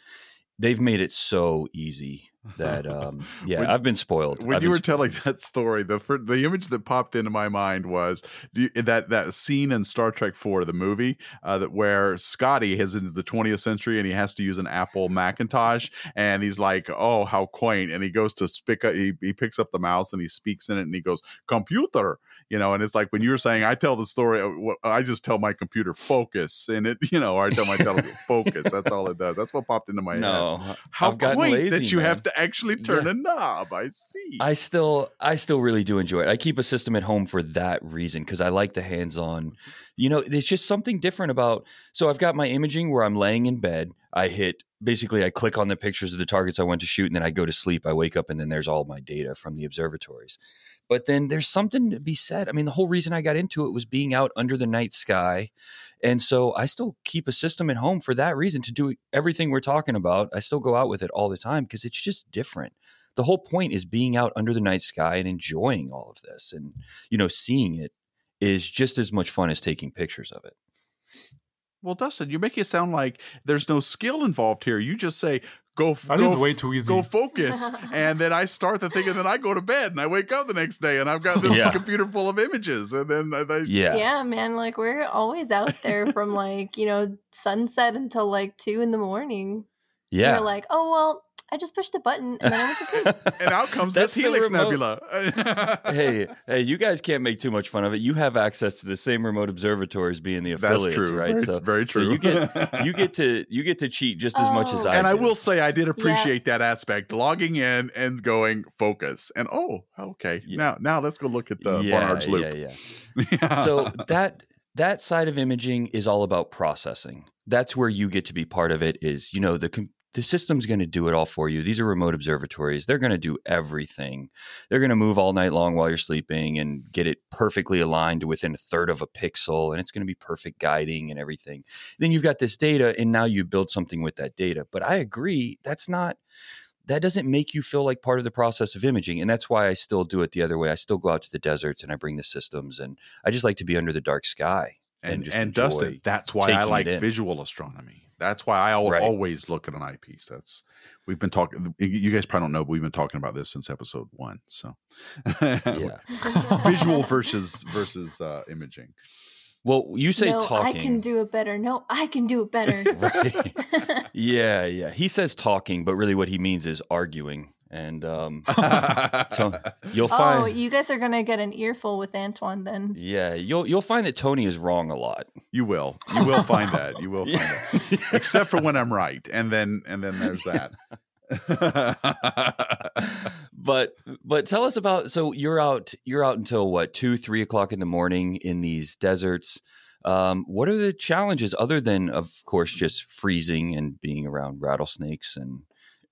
they've made it so easy that um yeah When- i've been spoiled when I've you were telling that story, the the image that popped into my mind was do you, that that scene in Star Trek Four, the movie, uh, that where Scotty is into the 20th century and he has to use an Apple Macintosh, and he's like, "Oh, how quaint!" And he goes to pick up, he, he picks up the mouse and he speaks in it, and he goes, "Computer," you know. And it's like when you were saying, I tell the story, I just tell my computer focus, and it, you know, or I tell my television focus. That's all it does. That's what popped into my head. no How I've quaint lazy, that you man. have to actually turn Yeah. a knob. I see. I still I still really do enjoy it. I keep a system at home for that reason because I like the hands-on. You know, there's just something different about so I've got my imaging where I'm laying in bed. I hit basically I click on the pictures of the targets I want to shoot and then I go to sleep. I wake up and then there's all my data from the observatories. But then there's something to be said. I mean, the whole reason I got into it was being out under the night sky. And so I still keep a system at home for that reason to do everything we're talking about. I still go out with it all the time because it's just different the whole point is being out under the night sky and enjoying all of this and you know seeing it is just as much fun as taking pictures of it Well, Dustin, you make it sound like there's no skill involved here. You just say, "Go, That go, is way too easy. go focus," and then I start the thing, and then I go to bed, and I wake up the next day, and I've got this Yeah. computer full of images, and then I, I, yeah yeah. man. Like we're always out there from like you know sunset until like two in the morning. yeah We're like, oh well, I just pushed a button and then I went to sleep. and out comes That's this Helix remote. Nebula. hey hey you guys can't make too much fun of it you have access to the same remote observatories being the that's true, right Very, so very so true. you get you get to you get to cheat just as much as Oh. i and I will say I did appreciate that aspect, logging in and going focus, and oh, okay, Yeah. now now let's go look at the yeah, Barnard's loop. yeah yeah so that that side of imaging is all about processing that's where you get to be part of it is you know the com- the system's going to do it all for you. These are remote observatories. They're going to do everything. They're going to move all night long while you're sleeping and get it perfectly aligned to within a third of a pixel and it's going to be perfect guiding and everything. Then you've got this data and now you build something with that data. But i agree that's not that doesn't make you feel like part of the process of imaging and that's why i still do it the other way. I still go out to the deserts and i bring the systems and i just like to be under the dark sky and and just and Dustin, that's why I like visual astronomy. That's why I al- Right. always look at an eyepiece. That's we've been talking. you- You guys probably don't know, but we've been talking about this since episode one. So, yeah visual versus versus uh, imaging. well you say no, talking I can do it better. No, I can do it better. right yeah yeah he says talking but really what he means is arguing and um so you'll find. oh, you guys are gonna get an earful with Antoine then. yeah you'll you'll find that tony is wrong a lot you will, you will find that. You will find that. Except for when I'm right, and then and then there's that. but but tell us about so you're out you're out until what two three o'clock in the morning in these deserts um, what are the challenges other than of course just freezing and being around rattlesnakes and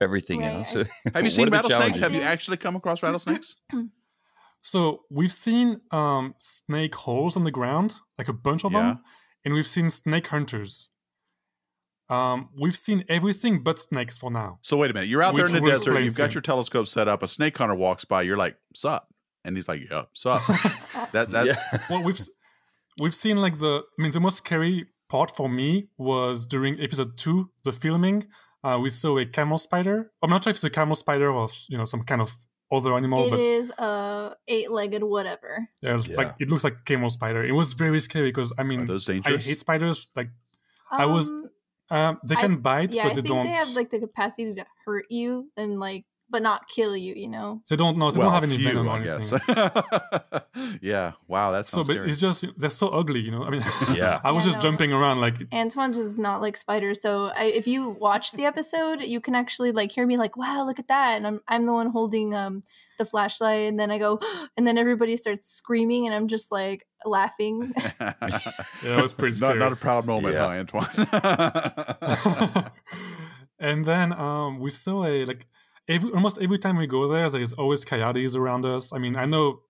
everything Right, else Have you seen rattlesnakes? Have you actually come across rattlesnakes? So we've seen um, snake holes on the ground, like a bunch of Yeah. them, and we've seen snake hunters. Um, we've seen everything but snakes for now. So wait a minute. You're out there in the desert. You've got your telescope set up. A snake hunter walks by. You're like, "Sup?" And he's like, "Yup, sup." that that yeah well, we've we've seen like the. I mean, the most scary part for me was during episode two, the filming. Uh, we saw a camel spider. I'm not sure if it's a camel spider or you know some kind of other animal, It but is a eight-legged whatever. yeah, it's Yeah. like it looks like camel spider. It was very scary because I are mean those I hate spiders. Like I was- Um, um, they I- can bite, yeah, but I they think don't. they have like the capacity to hurt you and like, but not kill you. You know. they don't know. They well, don't have any few, venom or anything. yeah. Wow. That's So, sounds but scary. it's just they're so ugly, you know. I mean, Yeah. I was Yeah, just no. jumping around like Antoine does not like spiders, so I, if you watch the episode, you can actually like hear me like, "Wow, look at that!" And I'm I'm the one holding um the flashlight, and then I go, and then everybody starts screaming, and I'm just like laughing. yeah, it was pretty not, not a proud moment, Yeah. huh, Antoine? and then um, we saw a like every almost every time we go there, there is always coyotes around us. I mean, I know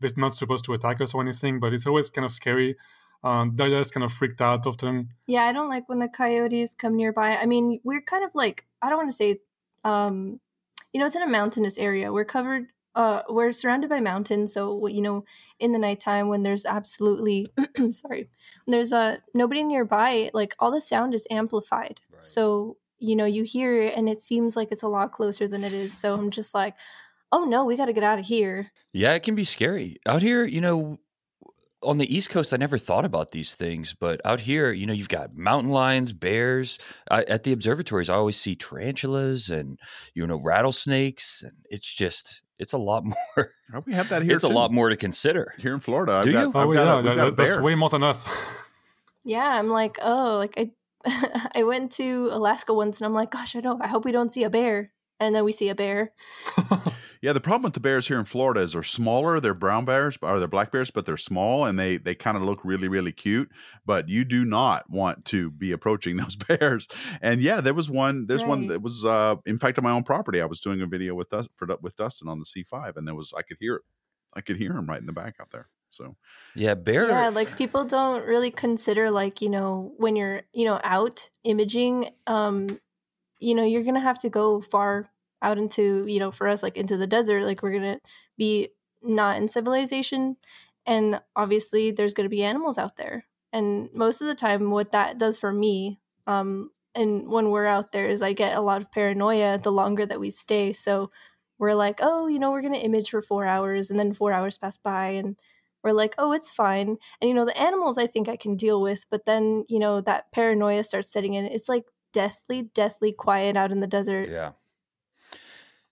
they're not supposed to attack us or anything, but it's always kind of scary. Um, Dalia is kind of freaked out often. yeah, I don't like when the coyotes come nearby. I mean, we're kind of like I don't want to say, um, you know, it's in a mountainous area. We're covered uh, we're surrounded by mountains, so you know, in the nighttime when there's absolutely, sorry, there's a uh, nobody nearby. Like all the sound is amplified, right. so you know you hear it, and it seems like it's a lot closer than it is. So I'm just like, oh no, we got to get out of here. Yeah, it can be scary out here. You know, on the East Coast, I never thought about these things, but out here, you know, you've got mountain lions, bears. I, at the observatories, I always see tarantulas and you know rattlesnakes, and it's just it's a lot more. Oh, we have that here. It's too. a lot more to consider here in Florida. I've Do got, you? I've oh, got yeah, a, that's way more than us. yeah, I'm like, oh, like I, I went to Alaska once, and I'm like, gosh, I don't. I hope we don't see a bear, and then we see a bear. Yeah, the problem with the bears here in Florida is they're smaller. They're brown bears or they're black bears, but they're small and they they kind of look really really cute. But you do not want to be approaching those bears. And yeah, there was one. There's right. one that was uh, in fact on my own property. I was doing a video with us for with Dustin on the C5, and there was I could hear it. I could hear him right in the back out there. So yeah, bear. Yeah, like people don't really consider like you know when you're you know out imaging, um, you know you're gonna have to go far out into you know for us like into the desert like we're gonna be not in civilization and obviously there's gonna be animals out there and most of the time what that does for me um and when we're out there is i get a lot of paranoia the longer that we stay so we're like oh you know we're gonna image for four hours and then four hours pass by and we're like oh it's fine and you know the animals i think i can deal with but then you know that paranoia starts setting in it's like deathly deathly quiet out in the desert yeah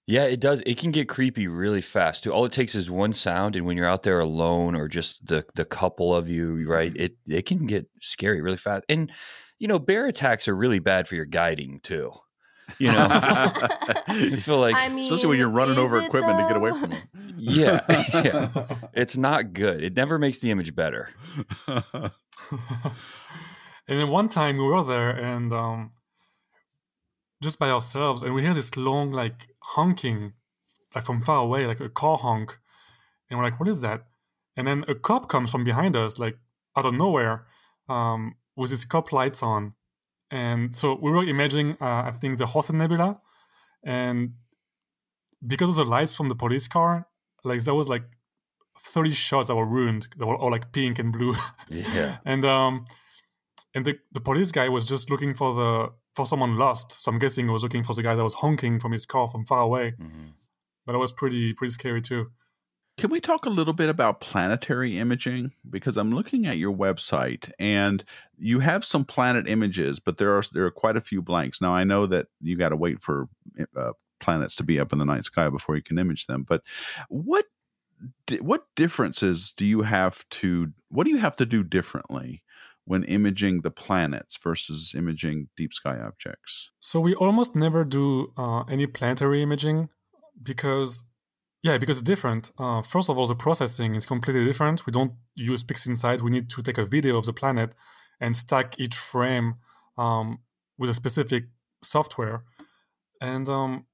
yeah, it does. It can get creepy really fast too. All it takes is one sound, and when you're out there alone, or just the the couple of you, right? Mm-hmm. It it can get scary really fast. And you know, bear attacks are really bad for your guiding too. You know, I feel like, I mean, especially when you're running over equipment though? to get away from them. Yeah, yeah, it's not good. It never makes the image better. and then one time we were there, and um, just by ourselves and we hear this long like honking like from far away like a car honk and we're like what is that and then a cop comes from behind us like out of nowhere um, with his cop lights on and so we were imagining uh, i think the Horsehead nebula and because of the lights from the police car like there was like 30 shots that were ruined that were all like pink and blue yeah and um and the, the police guy was just looking for the for someone lost. So I'm guessing he was looking for the guy that was honking from his car from far away. Mm-hmm. But it was pretty pretty scary too. Can we talk a little bit about planetary imaging? Because I'm looking at your website and you have some planet images, but there are there are quite a few blanks. Now I know that you got to wait for uh, planets to be up in the night sky before you can image them. But what what differences do you have to what do you have to do differently when imaging the planets versus imaging deep sky objects? So we almost never do uh, any planetary imaging because, yeah, because it's different. Uh, first of all, the processing is completely different. We don't use PixInsight. We need to take a video of the planet and stack each frame um, with a specific software. And um,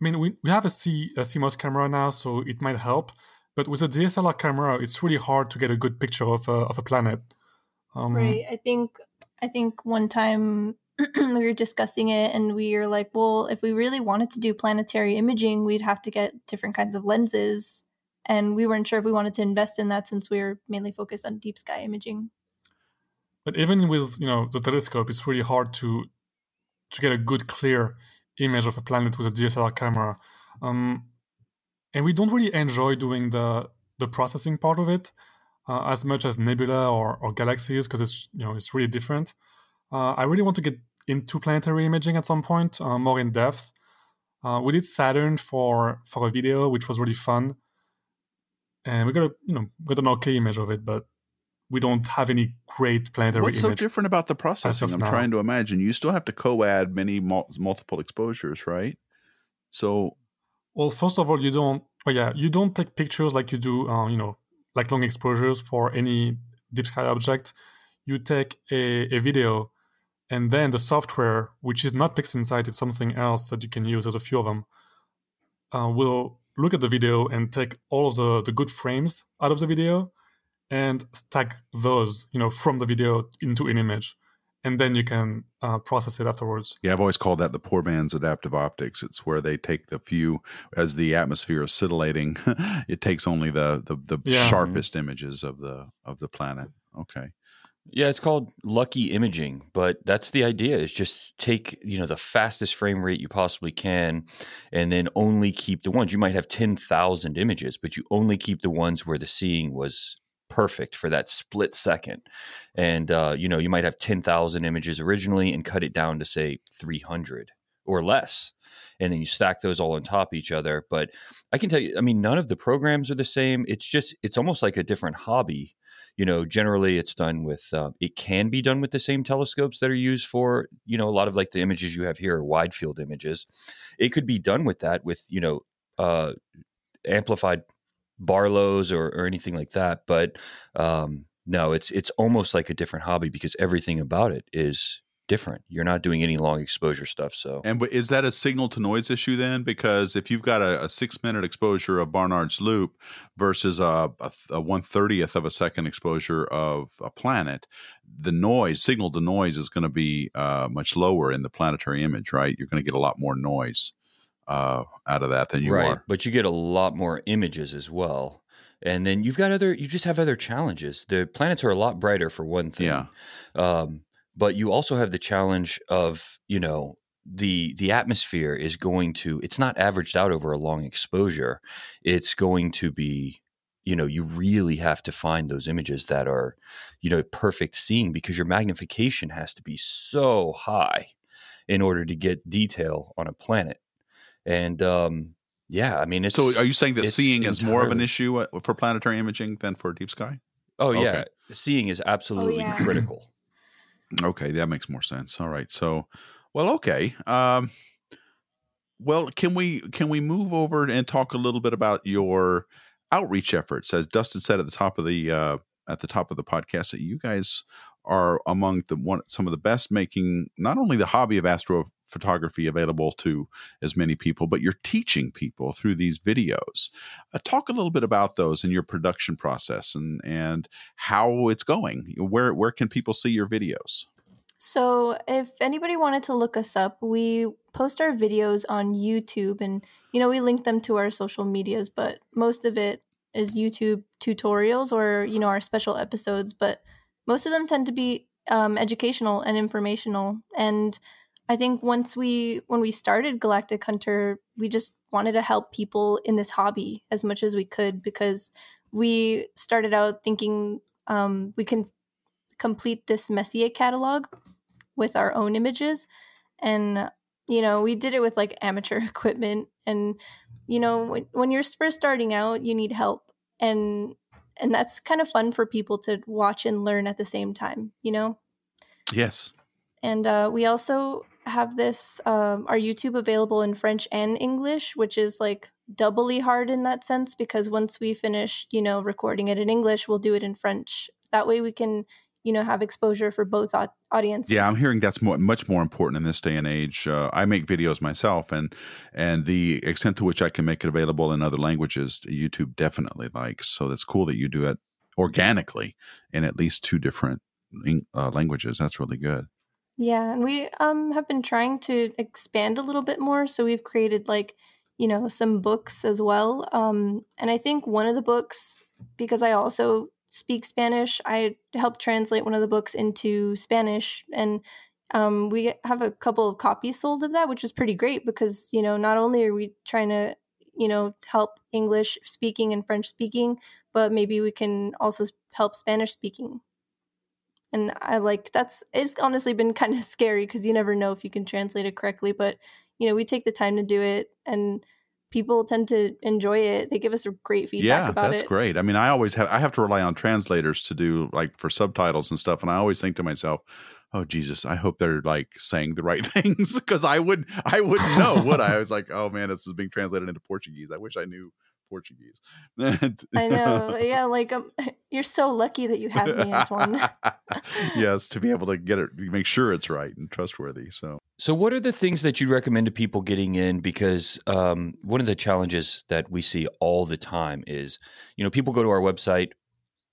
I mean, we, we have a, C, a CMOS camera now, so it might help. But with a DSLR camera, it's really hard to get a good picture of a, of a planet. Um, right. I think I think one time we were discussing it and we were like, well, if we really wanted to do planetary imaging, we'd have to get different kinds of lenses. And we weren't sure if we wanted to invest in that since we were mainly focused on deep sky imaging. But even with, you know, the telescope, it's really hard to to get a good clear image of a planet with a DSLR camera. Um, and we don't really enjoy doing the the processing part of it uh, as much as nebula or, or galaxies because it's you know it's really different. Uh, I really want to get into planetary imaging at some point, uh, more in depth. Uh, we did Saturn for for a video, which was really fun, and we got a you know got an okay image of it, but we don't have any great planetary What's so different about the processing? I'm now. trying to imagine. You still have to co-add many mul- multiple exposures, right? So, well, first of all, you don't. Oh yeah, you don't take pictures like you do. Uh, you know, like long exposures for any deep sky object, you take a, a video and then the software, which is not PixInsight, it's something else that you can use. There's a few of them. Uh, will look at the video and take all of the, the good frames out of the video and stack those, you know, from the video into an image. and then you can uh, process it afterwards. Yeah, I've always called that the poor man's adaptive optics. It's where they take the few as the atmosphere is scintillating. it takes only the the, the Yeah. sharpest images of the of the planet. Okay. Yeah, it's called lucky imaging, but that's the idea is just take, you know, the fastest frame rate you possibly can and then only keep the ones. You might have 10,000 images, but you only keep the ones where the seeing was perfect for that split second. And uh, you know, you might have 10,000 images originally and cut it down to say 300 or less. And then you stack those all on top of each other, but I can tell you, I mean, none of the programs are the same. It's just it's almost like a different hobby you know generally it's done with uh, it can be done with the same telescopes that are used for you know a lot of like the images you have here are wide field images it could be done with that with you know uh, amplified barlows or, or anything like that but um, no it's it's almost like a different hobby because everything about it is different you're not doing any long exposure stuff so And is that a signal to noise issue then? Because if you've got a, a six minute exposure of Barnard's loop versus a, a, a one thirtieth of a second exposure of a planet, the noise signal to noise is going to be uh, much lower in the planetary image, right? You're going to get a lot more noise uh, out of that than you right are. but you get a lot more images as well and then you've got other you just have other challenges the planets are a lot brighter for one thing Yeah. um, but you also have the challenge of you know the the atmosphere is going to it's not averaged out over a long exposure. It's going to be you know you really have to find those images that are you know perfect seeing because your magnification has to be so high in order to get detail on a planet. And um yeah i mean it's So are you saying that it's seeing is more of an issue uh, for planetary imaging than for deep sky? oh yeah. Seeing is absolutely yeah. critical Okay, that makes more sense. All right. So, well, okay. Um, well, can we can we move over and talk a little bit about your outreach efforts? As Dustin said at the top of the uh, at the top of the podcast, that you guys are among the one some of the best making not only the hobby of astrophotography available to as many people, but you're teaching people through these videos. Uh, talk a little bit about those and your production process and and how it's going. Where where can people see your videos? So, if anybody wanted to look us up, we post our videos on YouTube and, you know, we link them to our social medias, but most of it is YouTube tutorials or, you know, our special episodes. But most of them tend to be um, educational and informational. And I think once we, when we started Galactic Hunter, we just wanted to help people in this hobby as much as we could because we started out thinking um, we can complete this Messier catalog with our own images. And, you know, we did it with like amateur equipment. And, you know, when, when you're first starting out, you need help. And, and that's kind of fun for people to watch and learn at the same time, you know? Yes. And uh, we also have this, um, our YouTube available in French and English, which is like doubly hard in that sense because once we finish, you know, recording it in English, we'll do it in French. That way we can, you know, have exposure for both audiences. Yeah, I'm hearing that's more, much more important in this day and age. Uh, I make videos myself, and and the extent to which I can make it available in other languages, YouTube definitely likes. So that's cool that you do it organically in at least two different uh, languages. That's really good. Yeah, and we um have been trying to expand a little bit more, so we've created like, you know, some books as well. Um and I think one of the books because I also speak Spanish, I helped translate one of the books into Spanish and um we have a couple of copies sold of that, which is pretty great because, you know, not only are we trying to, you know, help English speaking and French speaking, but maybe we can also help Spanish speaking and I like that's it's honestly been kind of scary because you never know if you can translate it correctly. But you know, we take the time to do it, and people tend to enjoy it. They give us great feedback yeah, about that's it. great. I mean, I always have I have to rely on translators to do like for subtitles and stuff, and I always think to myself, "Oh Jesus, I hope they're like saying the right things," because I would I wouldn't know, would I? I was like, "Oh man, this is being translated into Portuguese. I wish I knew Portuguese." I know, yeah. Like, um, you're so lucky that you have me, Antoine. yes, to be able to get it, make sure it's right and trustworthy. So So, what are the things that you recommend to people getting in? Because um, one of the challenges that we see all the time is, you know, people go to our website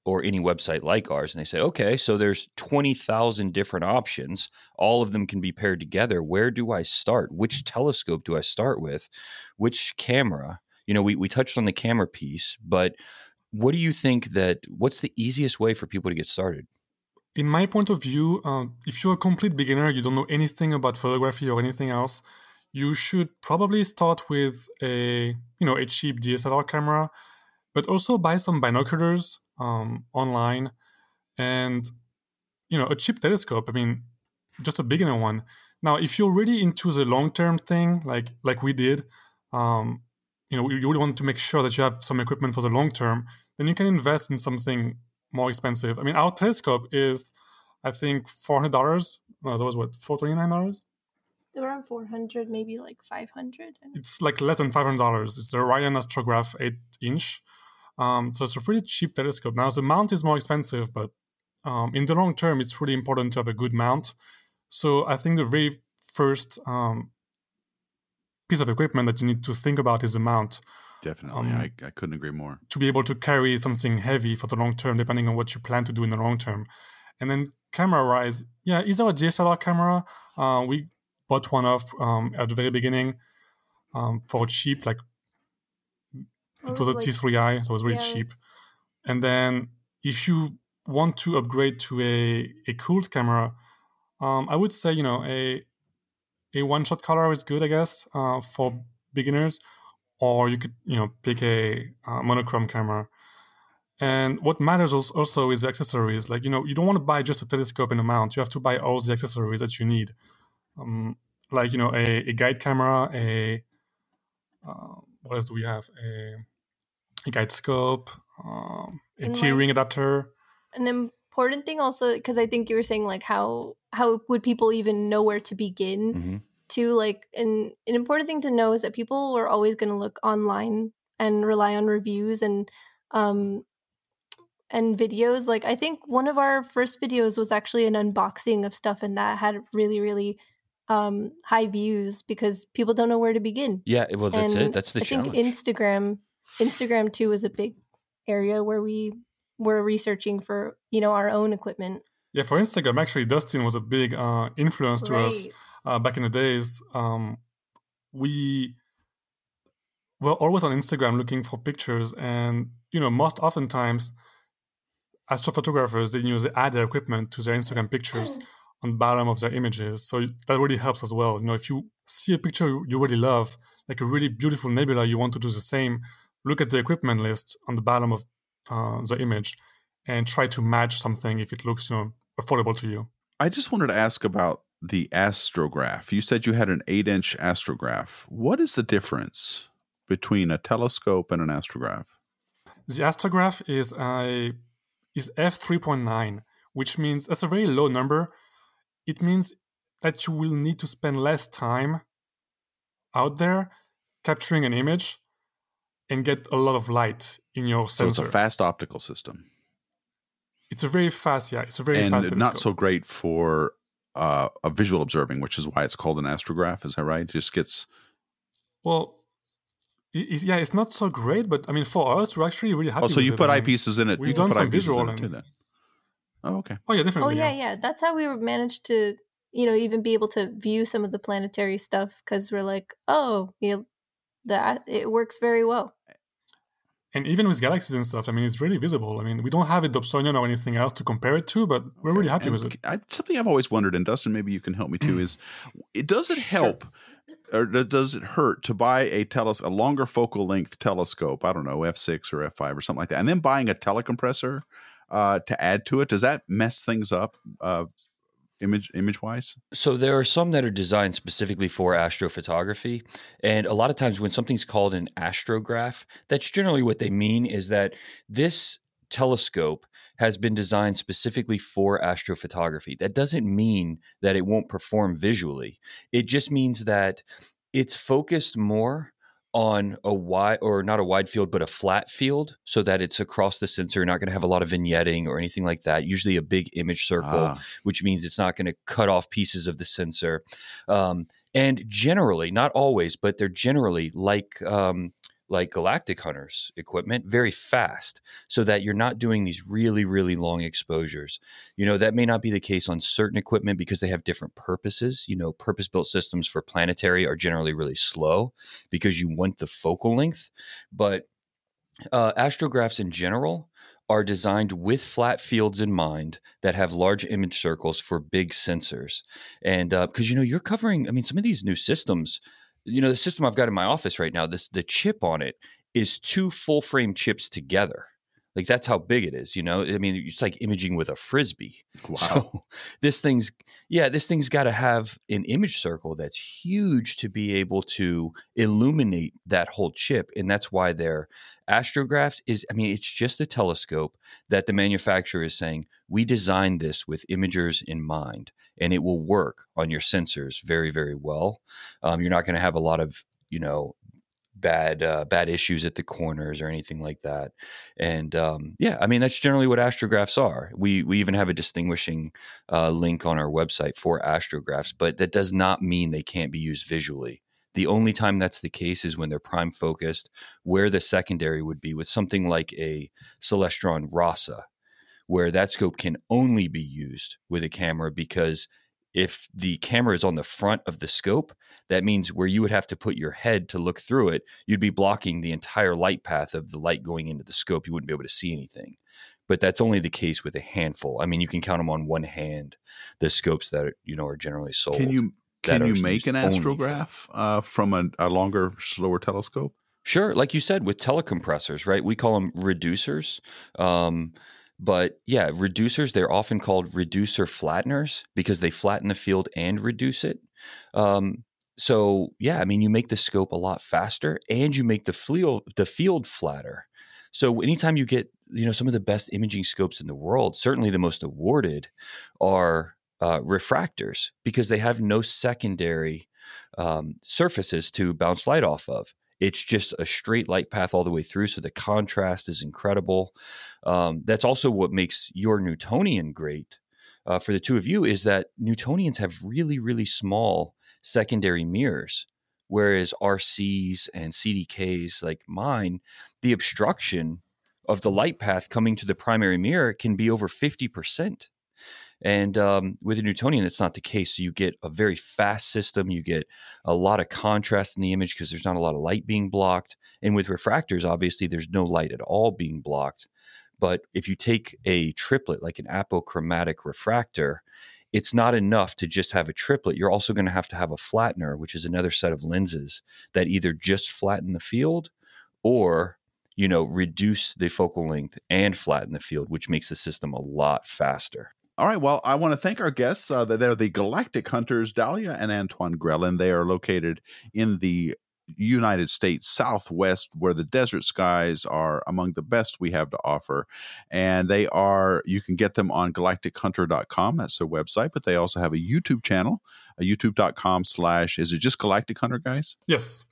or any website like ours and they say, okay, so there's 20,000 different options. All of them can be paired together. Where do I start? Which telescope do I start with? Which camera? You know, we, we touched on the camera piece, but what do you think that what's the easiest way for people to get started? In my point of view, uh, if you're a complete beginner, you don't know anything about photography or anything else, you should probably start with a you know a cheap DSLR camera, but also buy some binoculars um, online and you know a cheap telescope. I mean, just a beginner one. Now, if you're really into the long term thing, like like we did, um, you know, you really want to make sure that you have some equipment for the long term. Then you can invest in something more expensive. I mean, our telescope is, I think, four hundred dollars. No, that was what four twenty nine dollars. Around four hundred, maybe like five hundred. It's like less than five hundred dollars. It's the Orion Astrograph eight inch. Um, so it's a pretty cheap telescope. Now the mount is more expensive, but um, in the long term, it's really important to have a good mount. So I think the very first um, piece of equipment that you need to think about is the mount. Definitely, Um, I, I couldn't agree more. to be able to carry something heavy for the long term, depending on what you plan to do in the long term. And then camera wise, yeah, is our DSLR camera? Uh, we bought one off um, at the very beginning um, for cheap, like it was a like, T3i, so it was really yeah. cheap. And then if you want to upgrade to a, a cooled camera, um, I would say you know a a one shot color is good, I guess, uh, for beginners, or you could you know pick a uh, monochrome camera. And what matters also is the accessories. Like you know, you don't want to buy just a telescope and a mount. You have to buy all the accessories that you need, um, like you know a, a guide camera, a uh, what else do we have? A, a guide scope, um, a T like- ring adapter. an important thing also because I think you were saying like how how would people even know where to begin hmm to like an an important thing to know is that people are always going to look online and rely on reviews and um and videos like i think one of our first videos was actually an unboxing of stuff and that had really really um high views because people don't know where to begin Yeah, well, that's and it. That's the i challenge. think instagram instagram too is a big area where we were researching for you know our own equipment Yeah, for Instagram, actually, Dustin was a big uh, influence to us uh, back in the days. Um, we were always on Instagram looking for pictures, and you know, most oftentimes, astrophotographers they know they add their equipment to their Instagram pictures on the bottom of their images. So that really helps as well. You know, if you see a picture you really love, like a really beautiful nebula, you want to do the same. Look at the equipment list on the bottom of uh, the image, and try to match something if it looks you know affordable to you. I just wanted to ask about the astrograph. You said you had an eight inch astrograph. What is the difference between a telescope and an astrograph? The astrograph is a is f three point nine, which means that's a very low number. It means that you will need to spend less time out there capturing an image and get a lot of light in your sensor. So it's a fast optical system. It's a very fast, yeah. It's a very and fast. And not telescope. so great for uh, a visual observing, which is why it's called an astrograph. Is that right? It just gets well. it's- yeah, it's not so great, but I mean, for us, we're actually really happy. oh, so with you it. put I mean- eyepieces in it. we've you done put some eyepieces visual in it too. Then. Oh, okay. Oh yeah, Oh definitely. yeah, yeah. That's how we were managed to, you know, even be able to view some of the planetary stuff because we're like, oh, you know, that it works very well. And even with galaxies and stuff, I mean, it's really visible. I mean, we don't have a Dobsonian or anything else to compare it to, but we're really happy And with it. I, something I've always wondered, and Dustin, maybe you can help me too, is it does it Sure. help or does it hurt to buy a teles a longer focal length telescope? I don't know, f six or f five or something like that, and then buying a telecompressor uh, to add to it. Does that mess things up, uh, image image wise? So there are some that are designed specifically for astrophotography, and a lot of times when something's called an astrograph, that's generally what they mean is that this telescope has been designed specifically for astrophotography. That doesn't mean that it won't perform visually. It just means that it's focused more on a wide or not a wide field but a flat field so that it's across the sensor you're not going to have a lot of vignetting or anything like that usually a big image circle Ah, which means it's not going to cut off pieces of the sensor. Um, and generally, not always, but they're generally like um, like Galactic Hunters equipment very fast so that you're not doing these really, really long exposures. You know, that may not be the case on certain equipment because they have different purposes. You know, purpose built systems for planetary are generally really slow because you want the focal length. But uh, astrographs in general are designed with flat fields in mind that have large image circles for big sensors. And because, uh, you know, you're covering, I mean, some of these new systems, you know, the system I've got in my office right now, this the chip on it is two full frame chips together. Like that's how big it is, you know. I mean, it's like imaging with a frisbee. Wow. So this thing's yeah, this thing's got to have an image circle that's huge to be able to illuminate that whole chip, and that's why their astrographs is. I mean, it's just a telescope that the manufacturer is saying we designed this with imagers in mind, and it will work on your sensors very, very well. Um, you're not going to have a lot of you know bad uh, bad issues at the corners or anything like that. And um, yeah, I mean that's generally what astrographs are. We we even have a distinguishing uh, link on our website for astrographs, but that does not mean they can't be used visually. The only time that's the case is when they're prime focused, where the secondary would be with something like a Celestron Rasa, where that scope can only be used with a camera because if the camera is on the front of the scope, that means where you would have to put your head to look through it, you'd be blocking the entire light path of the light going into the scope. You wouldn't be able to see anything. But that's only the case with a handful. I mean, you can count them on one hand. The scopes that you know are generally sold. Can you can you make an astrograph uh, from a, a longer, slower telescope? Sure, like you said, with telecompressors, right? We call them reducers. Um, but yeah, reducers, they're often called reducer flatteners because they flatten the field and reduce it. Um, so yeah, I mean, you make the scope a lot faster and you make the field, the field flatter. So anytime you get, you know, some of the best imaging scopes in the world, certainly the most awarded are uh, refractors because they have no secondary um, surfaces to bounce light off of. It's just a straight light path all the way through. So the contrast is incredible. Um, that's also what makes your Newtonian great uh, for the two of you is that Newtonians have really, really small secondary mirrors. Whereas RCs and CDKs like mine, the obstruction of the light path coming to the primary mirror can be over 50%. And um, with a Newtonian, that's not the case. So you get a very fast system. You get a lot of contrast in the image because there's not a lot of light being blocked. And with refractors, obviously, there's no light at all being blocked. But if you take a triplet like an apochromatic refractor, it's not enough to just have a triplet. You're also going to have to have a flattener, which is another set of lenses that either just flatten the field or you know reduce the focal length and flatten the field, which makes the system a lot faster. All right. Well, I want to thank our guests. Uh, they're the Galactic Hunters, Dalia and Antoine Grelin. They are located in the United States Southwest, where the desert skies are among the best we have to offer. And they are, you can get them on galactichunter.com. That's their website. But they also have a YouTube channel, a youtube.com slash, is it just Galactic Hunter, guys? Yes.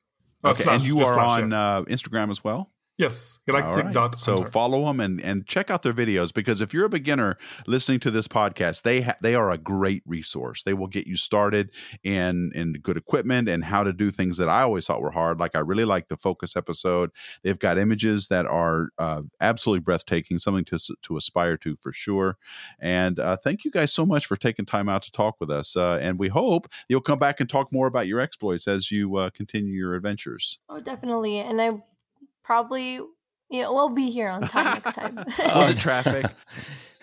Uh, okay. Slash, and you are slash, on yeah. uh, Instagram as well? Yes, galactic right. dot. So follow them and and check out their videos because if you're a beginner listening to this podcast, they ha- they are a great resource. They will get you started in in good equipment and how to do things that I always thought were hard. Like I really like the focus episode. They've got images that are uh, absolutely breathtaking, something to to aspire to for sure. And uh, thank you guys so much for taking time out to talk with us. Uh, and we hope you'll come back and talk more about your exploits as you uh, continue your adventures. Oh, definitely. And I probably you know we'll be here on time next time. oh, the traffic.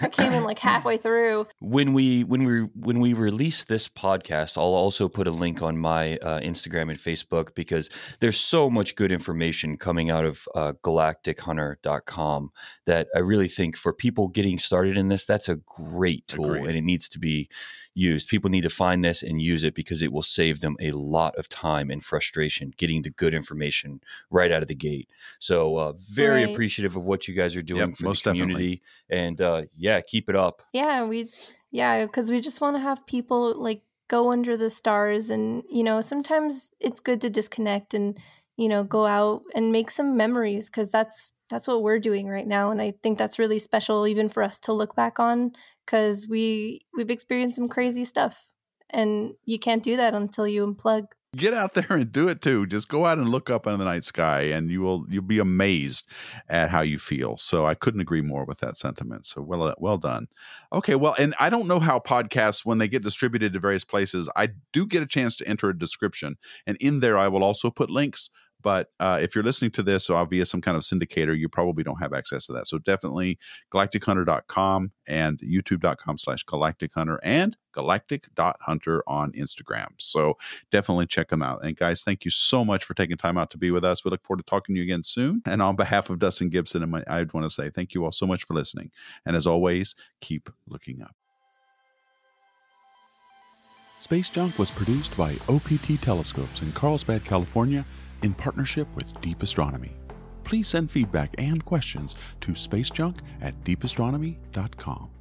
I came in like halfway through. When we when we when we release this podcast, I'll also put a link on my uh, Instagram and Facebook because there's so much good information coming out of uh, galactichunter.com that I really think for people getting started in this, that's a great tool Agreed. and it needs to be used. People need to find this and use it because it will save them a lot of time and frustration getting the good information right out of the gate. So uh, very right. appreciative of what you guys are doing yep, for the community, definitely. and uh, yeah, keep it up. Yeah, we yeah because we just want to have people like go under the stars, and you know sometimes it's good to disconnect and you know go out and make some memories because that's that's what we're doing right now and i think that's really special even for us to look back on because we we've experienced some crazy stuff and you can't do that until you unplug get out there and do it too. Just go out and look up in the night sky, and you will you'll be amazed at how you feel. So I couldn't agree more with that sentiment. So well well done. Okay, well, and I don't know how podcasts when they get distributed to various places, I do get a chance to enter a description, and in there I will also put links but uh, if you're listening to this uh, via some kind of syndicator, you probably don't have access to that. So definitely galactichunter.com and youtube.com slash galactichunter and galactic.hunter on Instagram. So definitely check them out. And guys, thank you so much for taking time out to be with us. We look forward to talking to you again soon. And on behalf of Dustin Gibson, and my, I'd want to say thank you all so much for listening. And as always, keep looking up. Space Junk was produced by OPT Telescopes in Carlsbad, California in partnership with Deep Astronomy. Please send feedback and questions to spacejunk at deepastronomy.com.